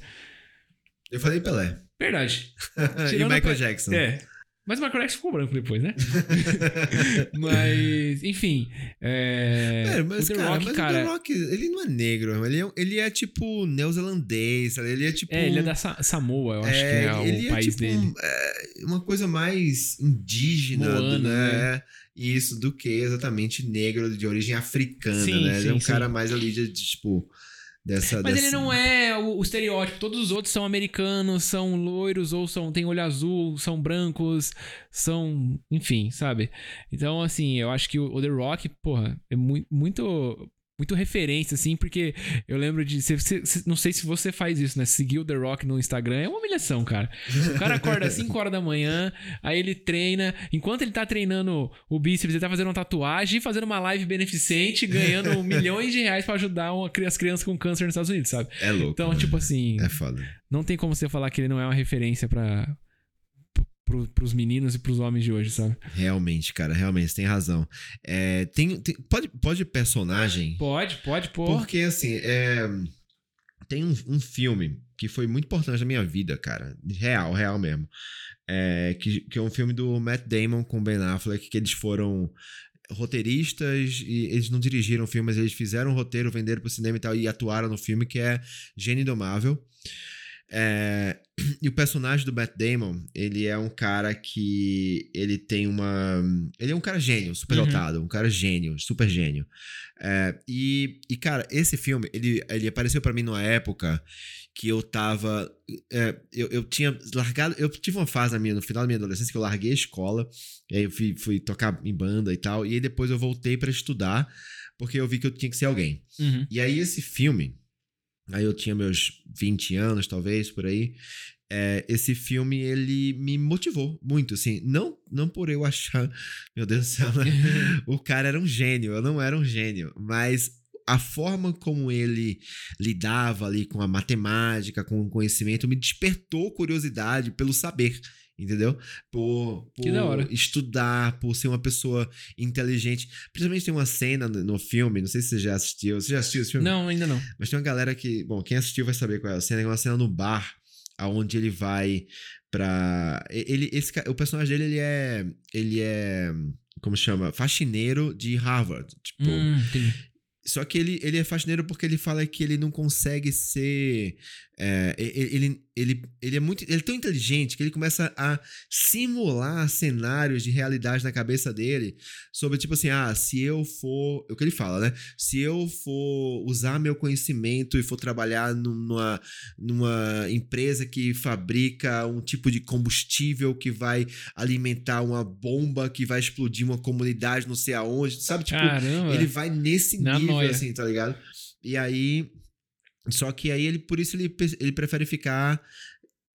Eu falei Pelé. Verdade. <laughs> e Michael Jackson. É. Mas o Michael Jackson ficou branco depois, né? <laughs> mas, enfim. É, É, mas, o The cara, Rock, mas cara. o The Rock, ele não é negro, ele é, ele é tipo neozelandês, ele é tipo... É, ele é da Sa- Samoa, eu acho que é o ele país tipo, dele. é, uma coisa mais indígena, Moana, né? Isso, do que exatamente negro de origem africana, Sim, né? ele é um sim, cara sim. mais ali de, de, tipo, dessa... Mas dessa... ele não é o, o estereótipo. Todos os outros são americanos, são loiros, ou são têm olho azul, são brancos, são. Enfim, sabe? Então, assim, eu acho que o, o The Rock, porra, é mui- muito. Muito referência, assim, porque eu lembro de. se- se- se- não sei se você faz isso, né? Seguir o The Rock no Instagram é uma humilhação, cara. O cara acorda às 5 horas da manhã, aí ele treina. Enquanto ele tá treinando o bíceps, ele tá fazendo uma tatuagem e fazendo uma live beneficente, ganhando <laughs> milhões de reais pra ajudar uma, as crianças com câncer nos Estados Unidos, sabe? É louco, Então, né? tipo assim, É foda. não tem como você falar que ele não é uma referência pra. Pro, pros meninos e pros homens de hoje, sabe? Realmente, cara, realmente, você tem razão. É, tem, tem- pode, pode personagem? Pode, pode, pô. Porque, assim, é, tem um, um filme que foi muito importante na minha vida, cara. Real, real mesmo. É, que, que é um filme do Matt Damon com Ben Affleck, que eles foram roteiristas e eles não dirigiram o filme, mas eles fizeram o roteiro, venderam pro cinema e tal, e atuaram no filme, que é Gênio Indomável. É, <clears throat> e o personagem do Matt Damon, ele é um cara que ele tem uma. Ele é um cara gênio, super Uhum. dotado, um cara gênio, super gênio. É, e, e, cara, esse filme, ele, ele apareceu pra mim numa época que eu tava. é, eu, eu tinha largado. Eu tive uma fase na minha, no final da minha adolescência que eu larguei a escola, e aí eu fui, fui tocar em banda e tal, e aí depois eu voltei pra estudar, porque eu vi que eu tinha que ser alguém. Uhum. E aí esse filme, aí eu tinha meus 20 anos, talvez, por aí. é, esse filme, ele me motivou muito, assim. Não, não por eu achar... <laughs> Meu Deus do céu, né? <laughs> o cara era um gênio. Eu não era um gênio. Mas a forma como ele lidava ali com a matemática, com o conhecimento, me despertou curiosidade pelo saber. Entendeu? Por, por estudar, por ser uma pessoa inteligente. Principalmente tem uma cena no, filme, não sei se você já assistiu. Você já assistiu esse filme? Não, ainda não. Mas tem uma galera que, bom, quem assistiu vai saber qual é a cena, é uma cena no bar, aonde ele vai pra ele esse o personagem dele ele é ele é como chama? Faxineiro de Harvard, tipo, Hum, só que ele, ele é faxineiro porque ele fala que ele não consegue ser. É, ele, ele, ele é muito. Ele é tão inteligente que ele começa a simular cenários de realidade na cabeça dele. Sobre, tipo assim, ah, se eu for. É o que ele fala, né? Se eu for usar meu conhecimento e for trabalhar numa, numa empresa que fabrica um tipo de combustível que vai alimentar uma bomba que vai explodir uma comunidade, não sei aonde, sabe? Tipo, Caramba. ele vai nesse Na nível, noia. assim, tá ligado? E aí. Só que aí ele, por isso, ele, ele prefere ficar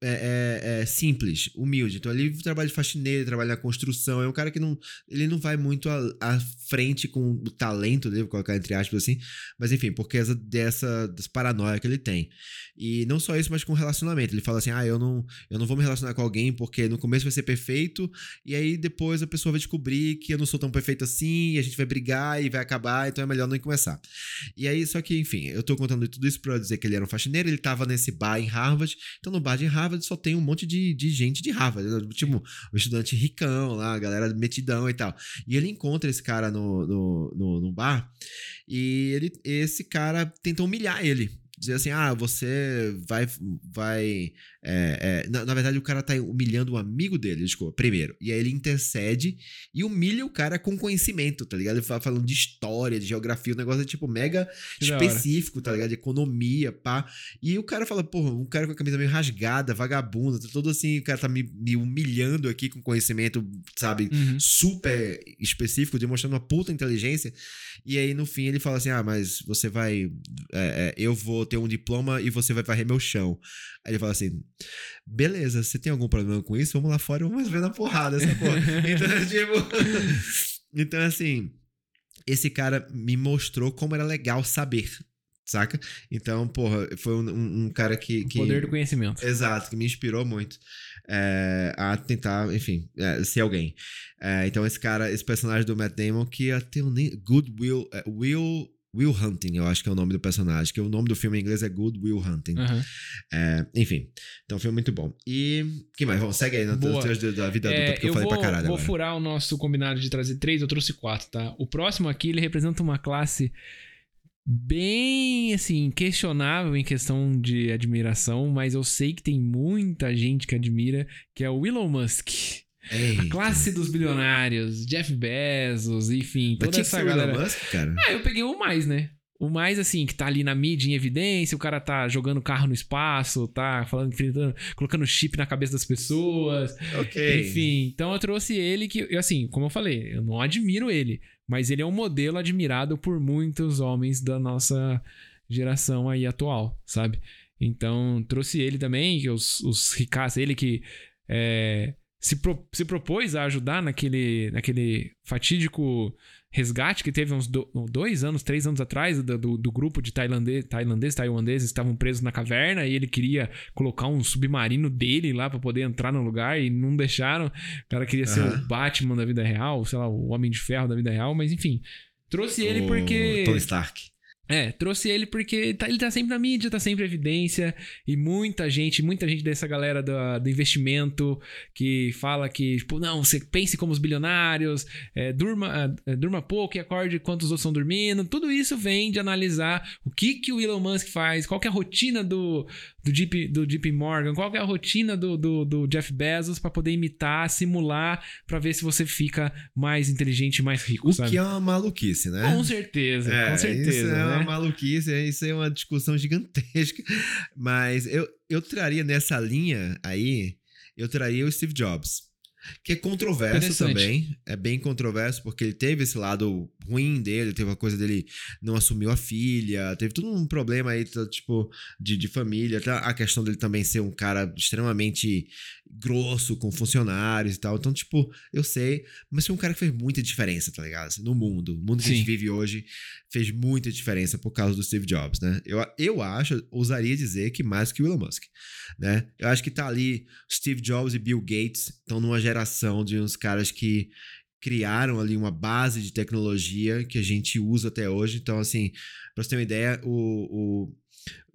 é, é, é, simples, humilde. Então ele trabalha de faxineiro, trabalha na construção. É um cara que não. Ele não vai muito à, frente com o talento dele, vou colocar entre aspas assim. Mas enfim, por causa dessa, dessa paranoia que ele tem. E não só isso, mas com relacionamento. Ele fala assim: ah, eu não, eu não vou me relacionar com alguém porque no começo vai ser perfeito. E aí depois a pessoa vai descobrir que eu não sou tão perfeito assim, e a gente vai brigar e vai acabar, então é melhor nem começar. E aí, só que, enfim, eu tô contando tudo isso pra dizer que ele era um faxineiro, ele tava nesse bar em Harvard. Então, no bar de Harvard só tem um monte de, de gente de Harvard, né? tipo, o estudante ricão lá, galera metidão e tal. E ele encontra esse cara no, no, no, no bar, e ele, esse cara tenta humilhar ele. Dizer assim, ah, você vai. vai é, é, na, na verdade, o cara tá humilhando um amigo dele, desculpa, primeiro. E aí ele intercede e humilha o cara com conhecimento, tá ligado? Ele fala falando de história, de geografia, o negócio é tipo mega Que específico, tá ligado? De economia, pá. E o cara fala, porra, um cara com a camisa meio rasgada, vagabundo, tá todo assim, o cara tá me, me humilhando aqui com conhecimento, sabe? Uhum. super específico, demonstrando uma puta inteligência. E aí, no fim, ele fala assim: Ah, mas você vai. é, é, eu vou ter um diploma e você vai varrer meu chão. Aí ele fala assim: Beleza, você tem algum problema com isso? Vamos lá fora e vamos ver na porrada essa porra. <laughs> então, <laughs> tipo. então, assim. Esse cara me mostrou como era legal saber. Saca? Então, porra, foi um, um- um cara que. O que poder do conhecimento. Exato, que me inspirou muito é, a tentar, enfim, é, ser alguém. É, então, esse cara, esse personagem do Matt Damon, que até o nem. Good Will. Will. Hunting, eu acho que é o nome do personagem, que o nome do filme em inglês é Good Will Hunting. Aham. É, enfim, então foi muito bom. E. que mais? Vamos, segue aí na teus da vida adulta, É, porque eu, eu falei vou, pra caralho. vou agora. furar o nosso combinado de trazer três, eu trouxe quatro, tá? O próximo aqui, ele representa uma classe bem, assim, questionável em questão de admiração, mas eu sei que tem muita gente que admira, que é o Elon Musk. Eita. A classe dos bilionários, Jeff Bezos, enfim, toda essa galera. Musk, cara. Ah, eu peguei o mais, né? O mais, assim, que tá ali na mídia em evidência, o cara tá jogando carro no espaço, tá falando, colocando chip na cabeça das pessoas. Ok. Enfim, então eu trouxe ele que, eu, assim, como eu falei, eu não admiro ele, mas ele é um modelo admirado por muitos homens da nossa geração aí atual, sabe? Então, trouxe ele também, que os, os ricaços, ele que é, se, pro- se propôs a ajudar naquele, naquele fatídico resgate que teve uns do- dois anos, três anos atrás, do, do- do grupo de tailandês, tailandeses, taiwaneses que estavam presos na caverna e ele queria colocar um submarino dele lá pra poder entrar no lugar e não deixaram. O cara queria ser Aham. o Batman da vida real, sei lá, o Homem de Ferro da vida real, mas enfim. Trouxe ele O porque. Tony Stark. É, trouxe ele porque tá- ele tá sempre na mídia, tá sempre em evidência. E muita gente, muita gente dessa galera do, do investimento que fala que, tipo, não, você pense como os bilionários, é, durma, é, durma pouco e acorde quanto os outros estão dormindo. Tudo isso vem de analisar o que, que o Elon Musk faz, qual que é a rotina do, do, JP, do JP Morgan, qual que é a rotina do, do, do Jeff Bezos pra poder imitar, simular, pra ver se você fica mais inteligente e mais rico, O sabe? que é uma maluquice, né? Com certeza, É, com certeza. Isso é né? Uma maluquice, é- isso é uma discussão gigantesca. <laughs> Mas eu, eu traria nessa linha aí, eu traria o Steve Jobs. Que é controverso também. É bem controverso, porque ele teve esse lado ruim dele, teve a coisa dele não assumiu a filha, teve todo um problema aí, tá, tipo, de, de família. Até a questão dele também ser um cara extremamente grosso com funcionários e tal. Então, tipo, eu sei, mas foi um cara que fez muita diferença, tá ligado? Assim, No mundo. O mundo que a Sim. gente vive hoje fez muita diferença por causa do Steve Jobs, né? Eu, eu acho, ousaria dizer que mais que o Elon Musk, né? Eu acho que tá ali Steve Jobs e Bill Gates estão numa geração de uns caras que criaram ali uma base de tecnologia que a gente usa até hoje. Então, assim, pra você ter uma ideia, o, o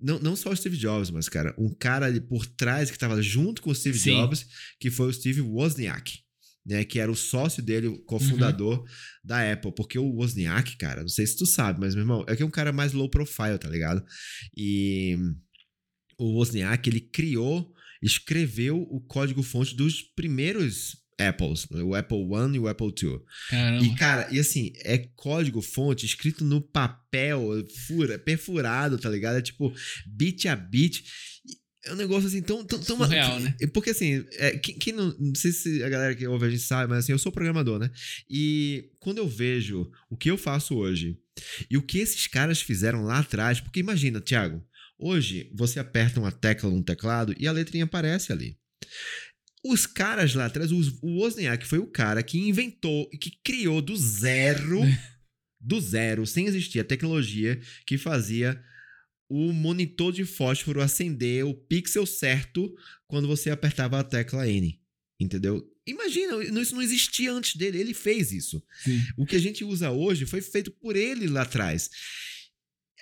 não, não só o Steve Jobs, mas, cara, um cara ali por trás que tava junto com o Steve Sim. Jobs, que foi o Steve Wozniak, né? Que era o sócio dele, o cofundador da Apple. Porque o Wozniak, cara, não sei se tu sabe, mas, meu irmão, é que é um cara mais low profile, tá ligado? E o Wozniak, ele criou, escreveu o código-fonte dos primeiros Apples, o Apple One e o Apple II. Caramba. E, cara, e assim, é código-fonte escrito no papel, fura, perfurado, tá ligado? É tipo, bit a bit. É um negócio assim tão. tão, tão Surreal, né? Porque assim, é, quem, quem não. Não sei se a galera que ouve a gente sabe, mas assim, eu sou programador, né? E quando eu vejo o que eu faço hoje e o que esses caras fizeram lá atrás, porque imagina, Thiago, hoje você aperta uma tecla num teclado e a letrinha aparece ali. Os caras lá atrás, os- o Wozniak foi o cara que inventou e que criou do zero, <laughs> do zero, sem existir a tecnologia que fazia o monitor de fósforo acender o pixel certo quando você apertava a tecla N. Entendeu? Imagina, isso não existia antes dele, ele fez isso. Sim. O que a gente usa hoje foi feito por ele lá atrás.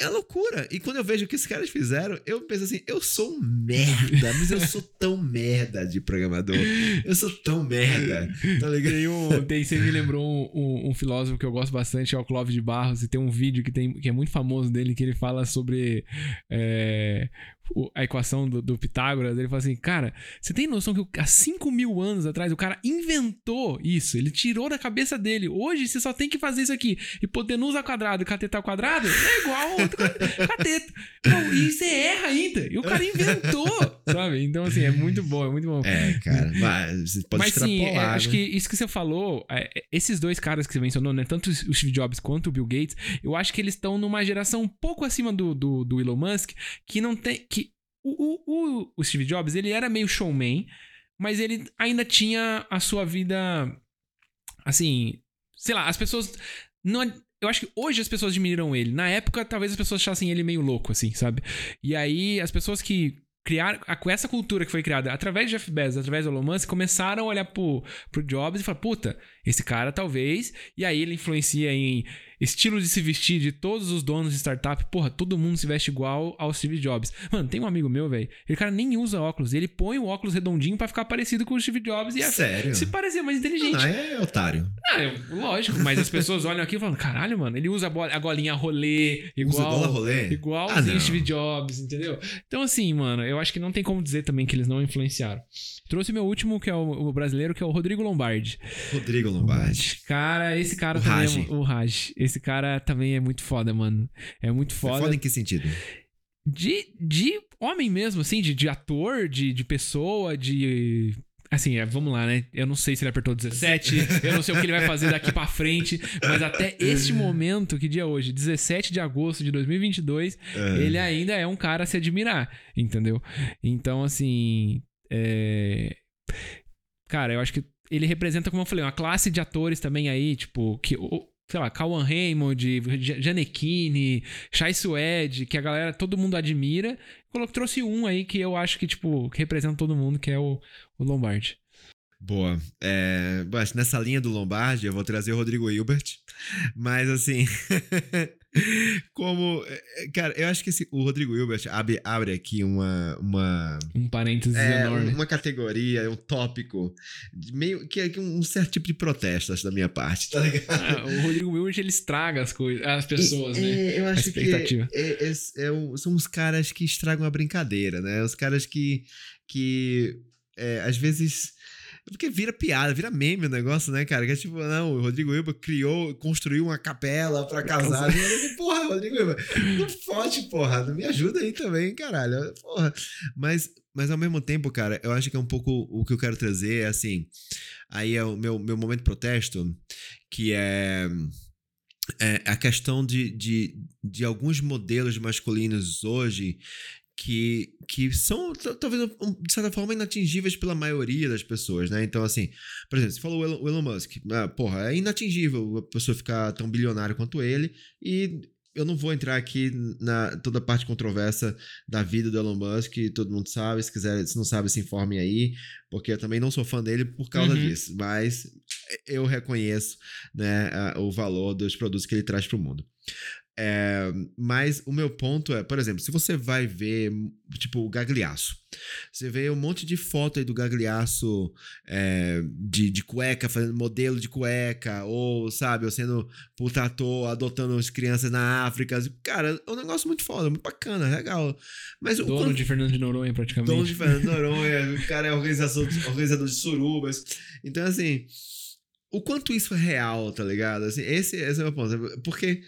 É loucura. E quando eu vejo o que esses caras fizeram, eu penso assim: eu sou um merda, mas eu sou tão merda de programador. Eu sou tão merda. Tá ligado? Tem um, tem, você me lembrou um, um- um filósofo que eu gosto bastante, é o Clóvis de Barros, e tem um vídeo que, tem, que é muito famoso dele, que ele fala sobre é, o- a equação do, do Pitágoras. Ele fala assim, cara, você tem noção que há 5 mil anos atrás o cara inventou isso, ele tirou da cabeça dele. Hoje você só tem que fazer isso aqui. Hipotenusa ao quadrado e catetar ao quadrado é igual ao outro <laughs> cateto. Não, e você erra ainda. E o cara inventou, <laughs> sabe? Então, assim, é muito bom, é muito bom. É, cara, mas você pode Mas sim, é, acho né? que isso que você falou, é, é, esses dois caras que você mencionou, né? Tanto o Steve Jobs quanto o Bill Gates, eu acho que eles estão numa geração um pouco acima do, do, do Elon Musk, que não tem. que o, o, o, Steve Jobs, ele era meio showman, mas ele ainda tinha a sua vida. Assim. Sei lá, as pessoas. Não, eu acho que hoje as pessoas admiram ele. Na época, talvez as pessoas achassem ele meio louco, assim, sabe? E aí, as pessoas que criaram. Com essa cultura que foi criada através de Jeff Bezos, através do Elon Musk, começaram a olhar pro, pro Jobs e falar: puta, esse cara talvez. E aí ele influencia em estilo de se vestir de todos os donos de startup. Porra, todo mundo se veste igual ao Steve Jobs. Mano, tem um amigo meu, velho. Ele cara nem usa óculos. Ele põe o óculos redondinho pra ficar parecido com o Steve Jobs e é- Sério? se parecer mais inteligente. Não, é otário. Ah, é, lógico, mas as pessoas olham aqui e falam: caralho, mano, ele usa a, bola, a golinha rolê, igual. gola rolê? Igualzinho Ah, não. Steve Jobs, entendeu? Então, assim, mano, eu acho que não tem como dizer também que eles não influenciaram. Trouxe meu último, que é o, o brasileiro, que é o Rodrigo Lombardi. Rodrigo Lombardi. Cara, esse cara O também Raj. é. O Raj. Esse cara também é muito foda, mano. É muito É foda. foda em que sentido? De, de homem mesmo, assim, de, de ator, de, de pessoa, de. Assim, é, vamos lá, né? Eu não sei se ele apertou 17, eu não sei o que ele vai fazer daqui pra frente, mas até este momento, que dia é hoje? 17 de agosto de 2022, É. ele ainda é um cara a se admirar, entendeu? Então, assim. É... Cara, eu acho que ele representa, como eu falei, uma classe de atores também aí, tipo, que. Sei lá, Kawan Raymond, Ja- Janequine, Shai Suede, que a galera, todo mundo admira. Colocou, trouxe um aí que eu acho que, tipo, que representa todo mundo, que é o, o Lombardi. Boa. É, mas nessa linha do Lombardi, eu vou trazer o Rodrigo Hilbert. Mas assim. <laughs> <laughs> Como. é, Cara, eu acho que esse, o Rodrigo Hilbert abre, abre aqui uma. uma Um parênteses é, enorme. uma categoria, um tópico, de meio que é um certo tipo de protesto, acho, da minha parte, tá <laughs> ligado? Ah, o Rodrigo Wilbert, ele estraga as coisas, as pessoas, É, né? eu A acho que é- é- é são os caras que estragam a brincadeira, né? Os caras que, que é, às vezes. Porque vira piada, vira meme o negócio, né, cara? Que é tipo, não, o Rodrigo Hilbert criou, construiu uma capela pra casar. E porra, Rodrigo Hilbert, não fode, porra, não me ajuda aí também, caralho. Porra. Mas, mas ao mesmo tempo, cara, eu acho que é um pouco o que eu quero trazer, é assim. Aí é o meu, meu momento de protesto, que é é, a questão de, de, de alguns modelos masculinos hoje que, que são, talvez, de certa forma, inatingíveis pela maioria das pessoas, né? Então, assim, por exemplo, você falou o Elon, o Elon Musk. Ah, porra, é inatingível a pessoa ficar tão bilionária quanto ele e eu não vou entrar aqui na toda a parte controversa da vida do Elon Musk, todo mundo sabe, se quiser, se não sabe, se informem aí, porque eu também não sou fã dele por causa Uhum. disso, mas eu reconheço né, a- o valor dos produtos que ele traz para o mundo. É, mas o meu ponto é, por exemplo, se você vai ver, tipo, o Gagliasso, você vê um monte de foto aí do Gagliasso é, de, de cueca, fazendo modelo de cueca, ou, sabe, ou sendo puta ator, adotando as crianças na África. Cara, é um negócio muito foda, muito bacana, legal. Mas o Dono quanto- de Fernando de Noronha, praticamente. Dono de Fernando de Noronha, <laughs> o cara é organizador, organizador de surubas. Então, assim, o quanto isso é real, tá ligado? Assim, esse, esse é o meu ponto. Porque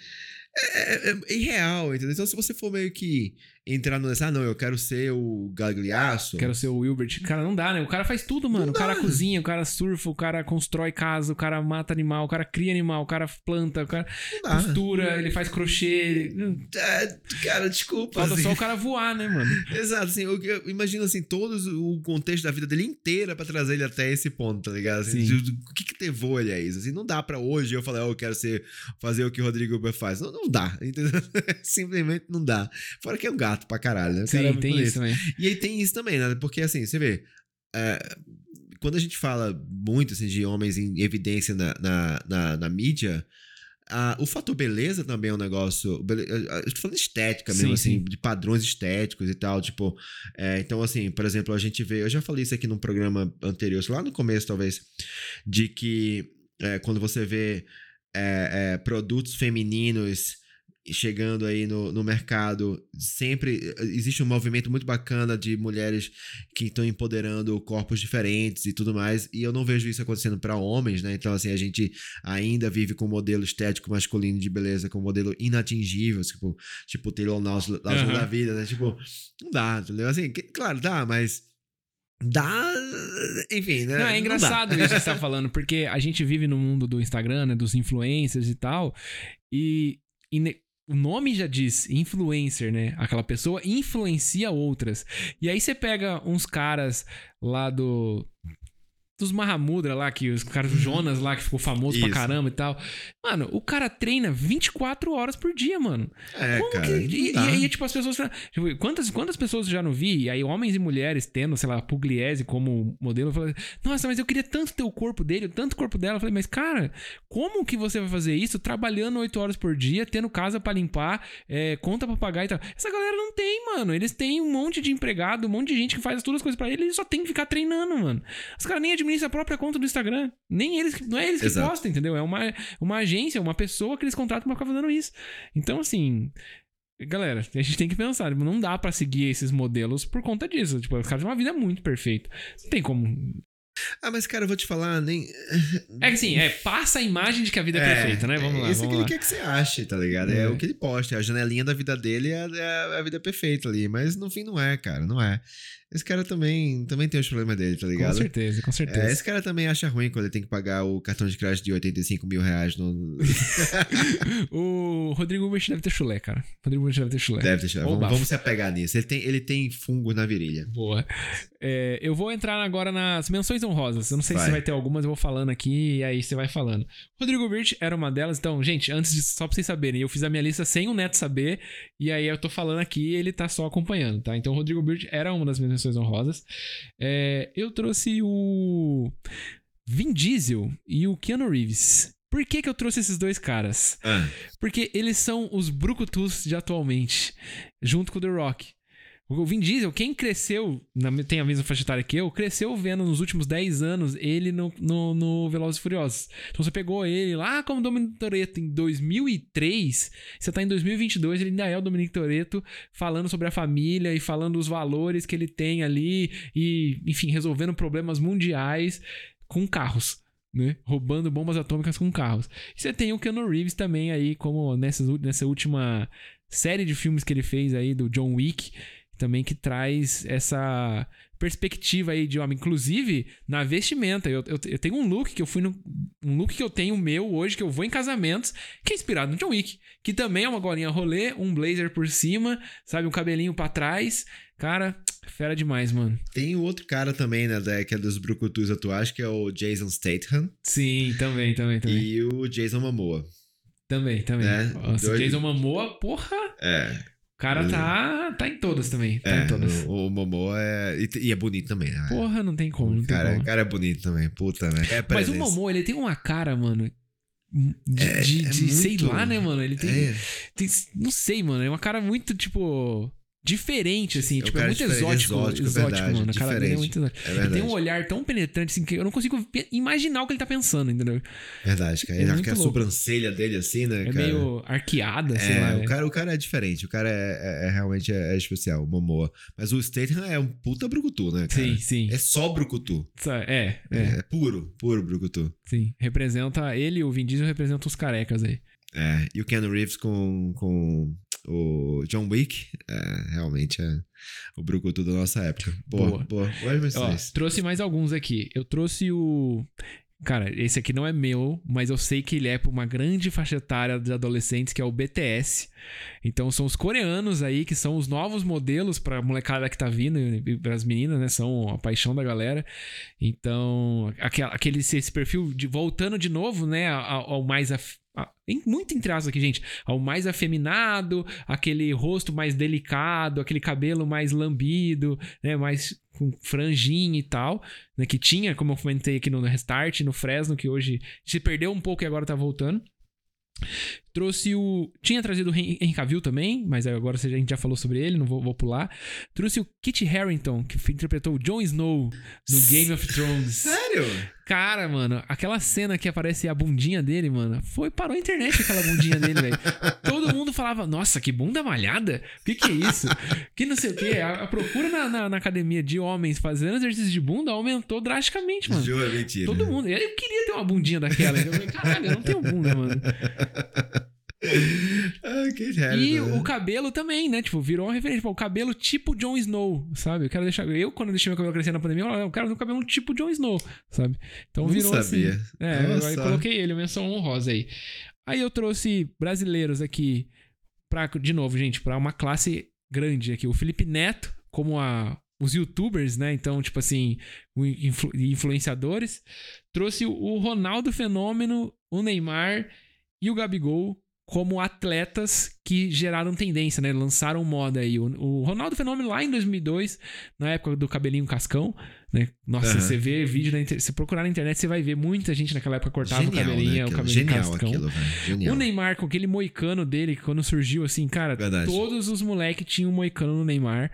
é, é- é irreal, entendeu? Então, se você for meio que entrar nessa, ah, não, eu quero ser o Gagliasso. Quero ser o Wilbert. Cara, não dá, né? O cara faz tudo, mano. O cara cozinha, o cara surfa, o cara constrói casa, o cara mata animal, o cara cria animal, o cara planta, o cara Não dá. costura, ele faz crochê. Ele... É, cara, desculpa. Falta assim. só o cara voar, né, mano? <laughs> Exato, assim, eu, eu imagino assim, todo o contexto da vida dele inteira pra trazer ele até esse ponto, tá ligado? Assim, Sim. de- o que que levou ele a isso? Assim, não dá pra hoje eu falar, oh, eu quero ser, fazer o que o Rodrigo Uber faz. Não, não dá, <laughs> entendeu? Simplesmente não dá. Fora que é um gato pra caralho, né? O é Sim, tem isso também. E aí tem isso também, né? Porque assim, você vê. é, quando a gente fala muito assim, de homens em evidência na, na, na, na mídia, o fator beleza também é um negócio. bele- Eu tô falando de estética mesmo, Sim, assim, sim. de padrões estéticos e tal. Tipo, é, então, assim, por exemplo, a gente vê. Eu já falei isso aqui num programa anterior, lá no começo, talvez, de que é, quando você vê é, é, produtos femininos chegando aí no, no mercado, sempre eh, existe um movimento muito bacana de mulheres que estão empoderando corpos diferentes e tudo mais, e eu não vejo isso acontecendo para homens, né? Então, assim, a gente ainda vive com um modelo estético masculino de beleza, com um modelo inatingível, tipo, tipo Taylor Lautner Aham. da vida, né? Tipo, não dá, entendeu? Assim, claro, dá, mas dá, enfim, né? Não, é engraçado isso que você tá <laughs> falando, porque a gente vive no mundo do Instagram, né, dos influencers e tal, e, e o nome já diz influencer, né? Aquela pessoa influencia outras. E aí você pega uns caras lá do dos Mahamudra lá, que os caras do Jonas lá, que ficou famoso pra Isso. caramba e tal. Mano, o cara treina 24 horas por dia, mano. É, Como cara. que- não e, e dá. aí, tipo, as pessoas. Tipo, quantas, quantas pessoas eu já não vi? E aí, homens e mulheres tendo, sei lá, Pugliese como modelo. Falei, nossa, mas eu queria tanto ter o corpo dele, tanto o corpo dela. Eu falei, mas, cara, como que você vai fazer isso trabalhando 8 horas por dia, tendo casa pra limpar, é, conta pra pagar e tal? Essa galera não tem, mano. Eles têm um monte de empregado, um monte de gente que faz todas as coisas pra eles, eles só tem que ficar treinando, mano. Os caras nem administram a própria conta do Instagram. Nem eles, que- não é eles que Exato. postam, entendeu? É uma, uma agência, uma pessoa que eles contratam pra ficar fazendo isso. Então, assim. Galera, a gente tem que pensar, não dá pra seguir esses modelos por conta disso. Tipo, os caras têm uma vida muito perfeita. Não tem como. Ah, mas, cara, eu vou te falar, nem. É que assim, é, passa a imagem de que a vida é, É, perfeita, né? Vamos lá, Esse vamos que ele quer que você ache, tá ligado? É. É. o que ele posta. A janelinha da vida dele é, é a vida perfeita ali. Mas no fim não é, cara. Não é. Esse cara também, também tem os problemas dele, tá Com ligado? certeza, com É, certeza. esse cara também acha ruim quando ele tem que pagar o cartão de crédito de 85 mil reais no. <laughs> O Rodrigo Ubert deve ter chulé, cara. O Rodrigo Ubert deve ter chulé. Deve deixar. Ou Vamos, vamos se apegar nisso. Ele tem, ele tem fungo na virilha. Boa. É, eu vou entrar agora nas menções honrosas. Eu não sei se Vai. vai ter algumas, eu vou falando aqui e aí você vai falando. Rodrigo Birch era uma delas. Então, gente, antes de só pra vocês saberem, eu fiz a minha lista sem o Neto saber e aí eu tô falando aqui e ele tá só acompanhando, tá? Então, o Rodrigo Birch era uma das minhas menções honrosas. É, eu trouxe o Vin Diesel e o Keanu Reeves. Por que, que eu trouxe esses dois caras? Ah, Porque eles são os brucutus de atualmente, junto com o The Rock. O Vin Diesel, quem cresceu, tem a mesma faixa etária que eu, cresceu vendo nos últimos 10 anos ele no, no, no Velozes e Furiosos. Então você pegou ele lá como Dominic Toretto em 2003, você tá em 2022, ele ainda é o Dominic Toretto falando sobre a família e falando os valores que ele tem ali e, enfim, resolvendo problemas mundiais com carros. Né? Roubando bombas atômicas com carros. E você tem o Keanu Reeves também aí, como nessas, nessa última série de filmes que ele fez aí do John Wick, também que traz essa perspectiva aí de homem. Inclusive, na vestimenta. Eu, eu, eu tenho um look que eu fui no. Um look que eu tenho meu hoje, que eu vou em casamentos, que é inspirado no John Wick. Que também é uma golinha rolê, um blazer por cima, sabe? Um cabelinho pra trás. Cara, fera demais, mano. tem outro cara também, né, da- que é dos brucutus atuais, que é o Jason Statham Sim, também, também, também. e o Jason Momoa. Também, também. É, Nossa, dois- Jason Momoa, porra. É, cara tá, tá em todas também. Tá é em todas. o, o Momoa é... E, e é bonito também, né? Porra, não tem como, não tem cara, como. o cara é bonito também, puta, né? É Mas o. Momoa, ele tem uma cara, mano. De, É- de- é de- sei lá, né, mano? Ele tem, É. tem- Não sei, mano. É uma cara muito, tipo. Diferente, assim. É tipo, é muito exótico. exótico, Exótico, verdade, mano. Cara é muito exótico. É ele tem um olhar tão penetrante, assim, que eu não consigo imaginar o que ele tá pensando, entendeu? Verdade, cara. É Ele- muito a sobrancelha dele, assim, né, É cara? meio arqueada, sei É, lá. o é. cara, o cara é diferente, o cara é, é- é realmente é, é especial, o Momoa. Mas o Statham é um puta brucutu, né, cara? Sim, sim. É só brucutu. É, é, É, é puro, puro brucutu. sim. Representa. Ele e o Vin Diesel representam os carecas aí. É, e o Keanu Reeves com, com o John Wick, é, realmente é o brucutu da nossa época. Boa, Boa. boa. Ó, trouxe mais alguns aqui. Eu trouxe o. Cara, esse aqui não é meu, mas eu sei que ele é pra uma grande faixa etária de adolescentes, que é o BTS. Então são os coreanos aí, que são os novos modelos pra molecada que tá vindo, e pras meninas, né? São a paixão da galera. Então, aquele, esse perfil de voltando de novo, né? Ao, ao mais. Muito entre aspas aqui, gente. Ao mais afeminado, aquele rosto mais delicado, aquele cabelo mais lambido, né? Mais com franjinha e tal, né? Que tinha, como eu comentei aqui no Restart, no Fresno, que hoje se perdeu um pouco e agora tá voltando. Trouxe o. Tinha trazido o Hen- Henry Cavill também, mas agora a gente já falou sobre ele, não vou, vou pular. Trouxe o Kit Harington, que interpretou o Jon Snow no Game of Thrones. <laughs> Sério? Cara, mano, aquela cena que aparece a bundinha dele, mano, foi parou a internet aquela bundinha dele, velho. <laughs> Todo mundo falava, nossa, que bunda malhada? O que que é isso? Que não sei o quê. A, a procura na, na- na academia de homens fazendo exercício de bunda aumentou drasticamente, mano. Juro, mentira. Todo mundo. Eu queria ter uma bundinha daquela. Eu falei, caralho, eu não tenho bunda, mano. <laughs> Ah, que E Harington, o né? cabelo também, né? Tipo, virou uma referência. Pô, o cabelo tipo Jon Snow, sabe? Eu quero deixar. Eu, quando deixei meu cabelo crescer na pandemia, eu, eu quero ter um cabelo tipo Jon Snow, sabe? Então Não virou sabia. assim. É, eu aí coloquei ele, menção honrosa aí. Aí eu trouxe brasileiros aqui, pra, de novo, gente, pra uma classe grande aqui. O Felipe Neto, como a, os youtubers, né? Então, tipo assim, influ- influenciadores. Trouxe o Ronaldo Fenômeno, o Neymar e o Gabigol como atletas que geraram tendência, né? Lançaram moda aí. O, o Ronaldo Fenômeno lá em 2002, na época do cabelinho cascão, né? Nossa, Aham. você vê vídeo na internet, se procurar na internet, você vai ver muita gente naquela época cortava Genial, o cabelinho, né, o cabelinho Genial cascão. aquilo. Genial. O Neymar com aquele moicano dele, que quando surgiu assim, cara, Verdade. todos os moleques tinham um moicano no Neymar.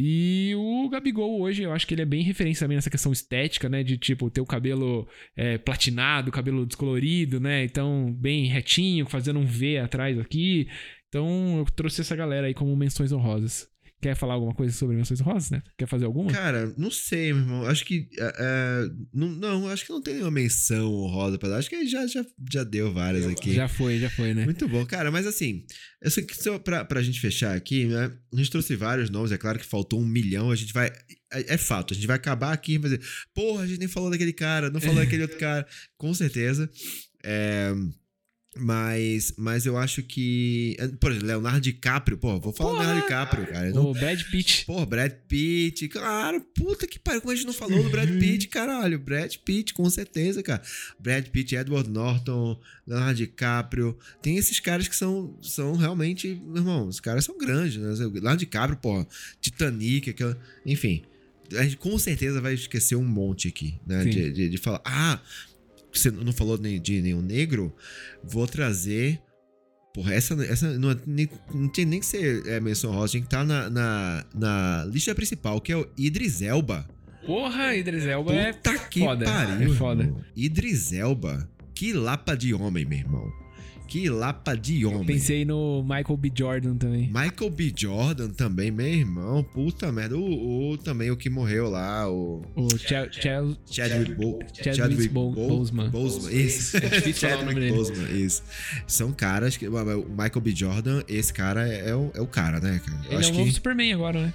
E o Gabigol hoje, eu acho que ele é bem referência também nessa questão estética, né? De tipo, ter o cabelo é, platinado, cabelo descolorido, né? Então, bem retinho, fazendo um V atrás aqui. Então, eu trouxe essa galera aí como menções honrosas. Quer falar alguma coisa sobre menções honrosas, né? Quer fazer alguma? Cara, não sei, meu irmão. Acho que. é, é, não, não, acho que não tem nenhuma menção honrosa pra dar. Acho que já, já, já deu várias aqui. Já foi, já foi, né? Muito bom, cara. Mas assim, eu sei que só pra, pra gente fechar aqui, né? A gente trouxe vários nomes, é claro que faltou um milhão. A gente vai. É, é fato, a gente vai acabar aqui e vai dizer, porra, a gente nem falou daquele cara, não falou daquele outro <laughs> cara. Com certeza. É. Mas, mas eu acho que. Por exemplo, Leonardo DiCaprio, pô, vou falar do Leonardo DiCaprio, cara. O Brad Pitt. Porra, Brad Pitt, claro, puta que pariu, como a gente não falou do Brad Pitt, <laughs> caralho, Brad Pitt, com certeza, cara. Brad Pitt, Edward Norton, Leonardo DiCaprio, tem esses caras que são, são realmente, meu irmão, os caras são grandes, né? Leonardo DiCaprio, porra, Titanic, aquela, enfim, a gente com certeza vai esquecer um monte aqui, né, de, de, de falar, ah, você não falou de, nenhum negro, vou trazer. Porra, essa, essa não, é nem- não tem nem que ser é, menção rosa, tem que estar na, na, na lista principal, que é o Idris Elba. Porra, Idris Elba é Puta que foda. pariu. É foda. irmão. Idris Elba. Que lapa de homem, meu irmão. Que lapa de homem. Pensei no Michael B. Jordan também. Michael B. Jordan também, meu irmão. Puta merda. O, o- também o que morreu lá, o O Chadwick, Bo Chadwick Bo- Bo- Boseman. Boseman, isso. É difícil falar o nome Chadwick dele. Boseman, isso. São caras que. O Michael B. Jordan, esse cara é, é o, é o cara, né, cara? Eu ele é acho o que. novo Superman agora, né?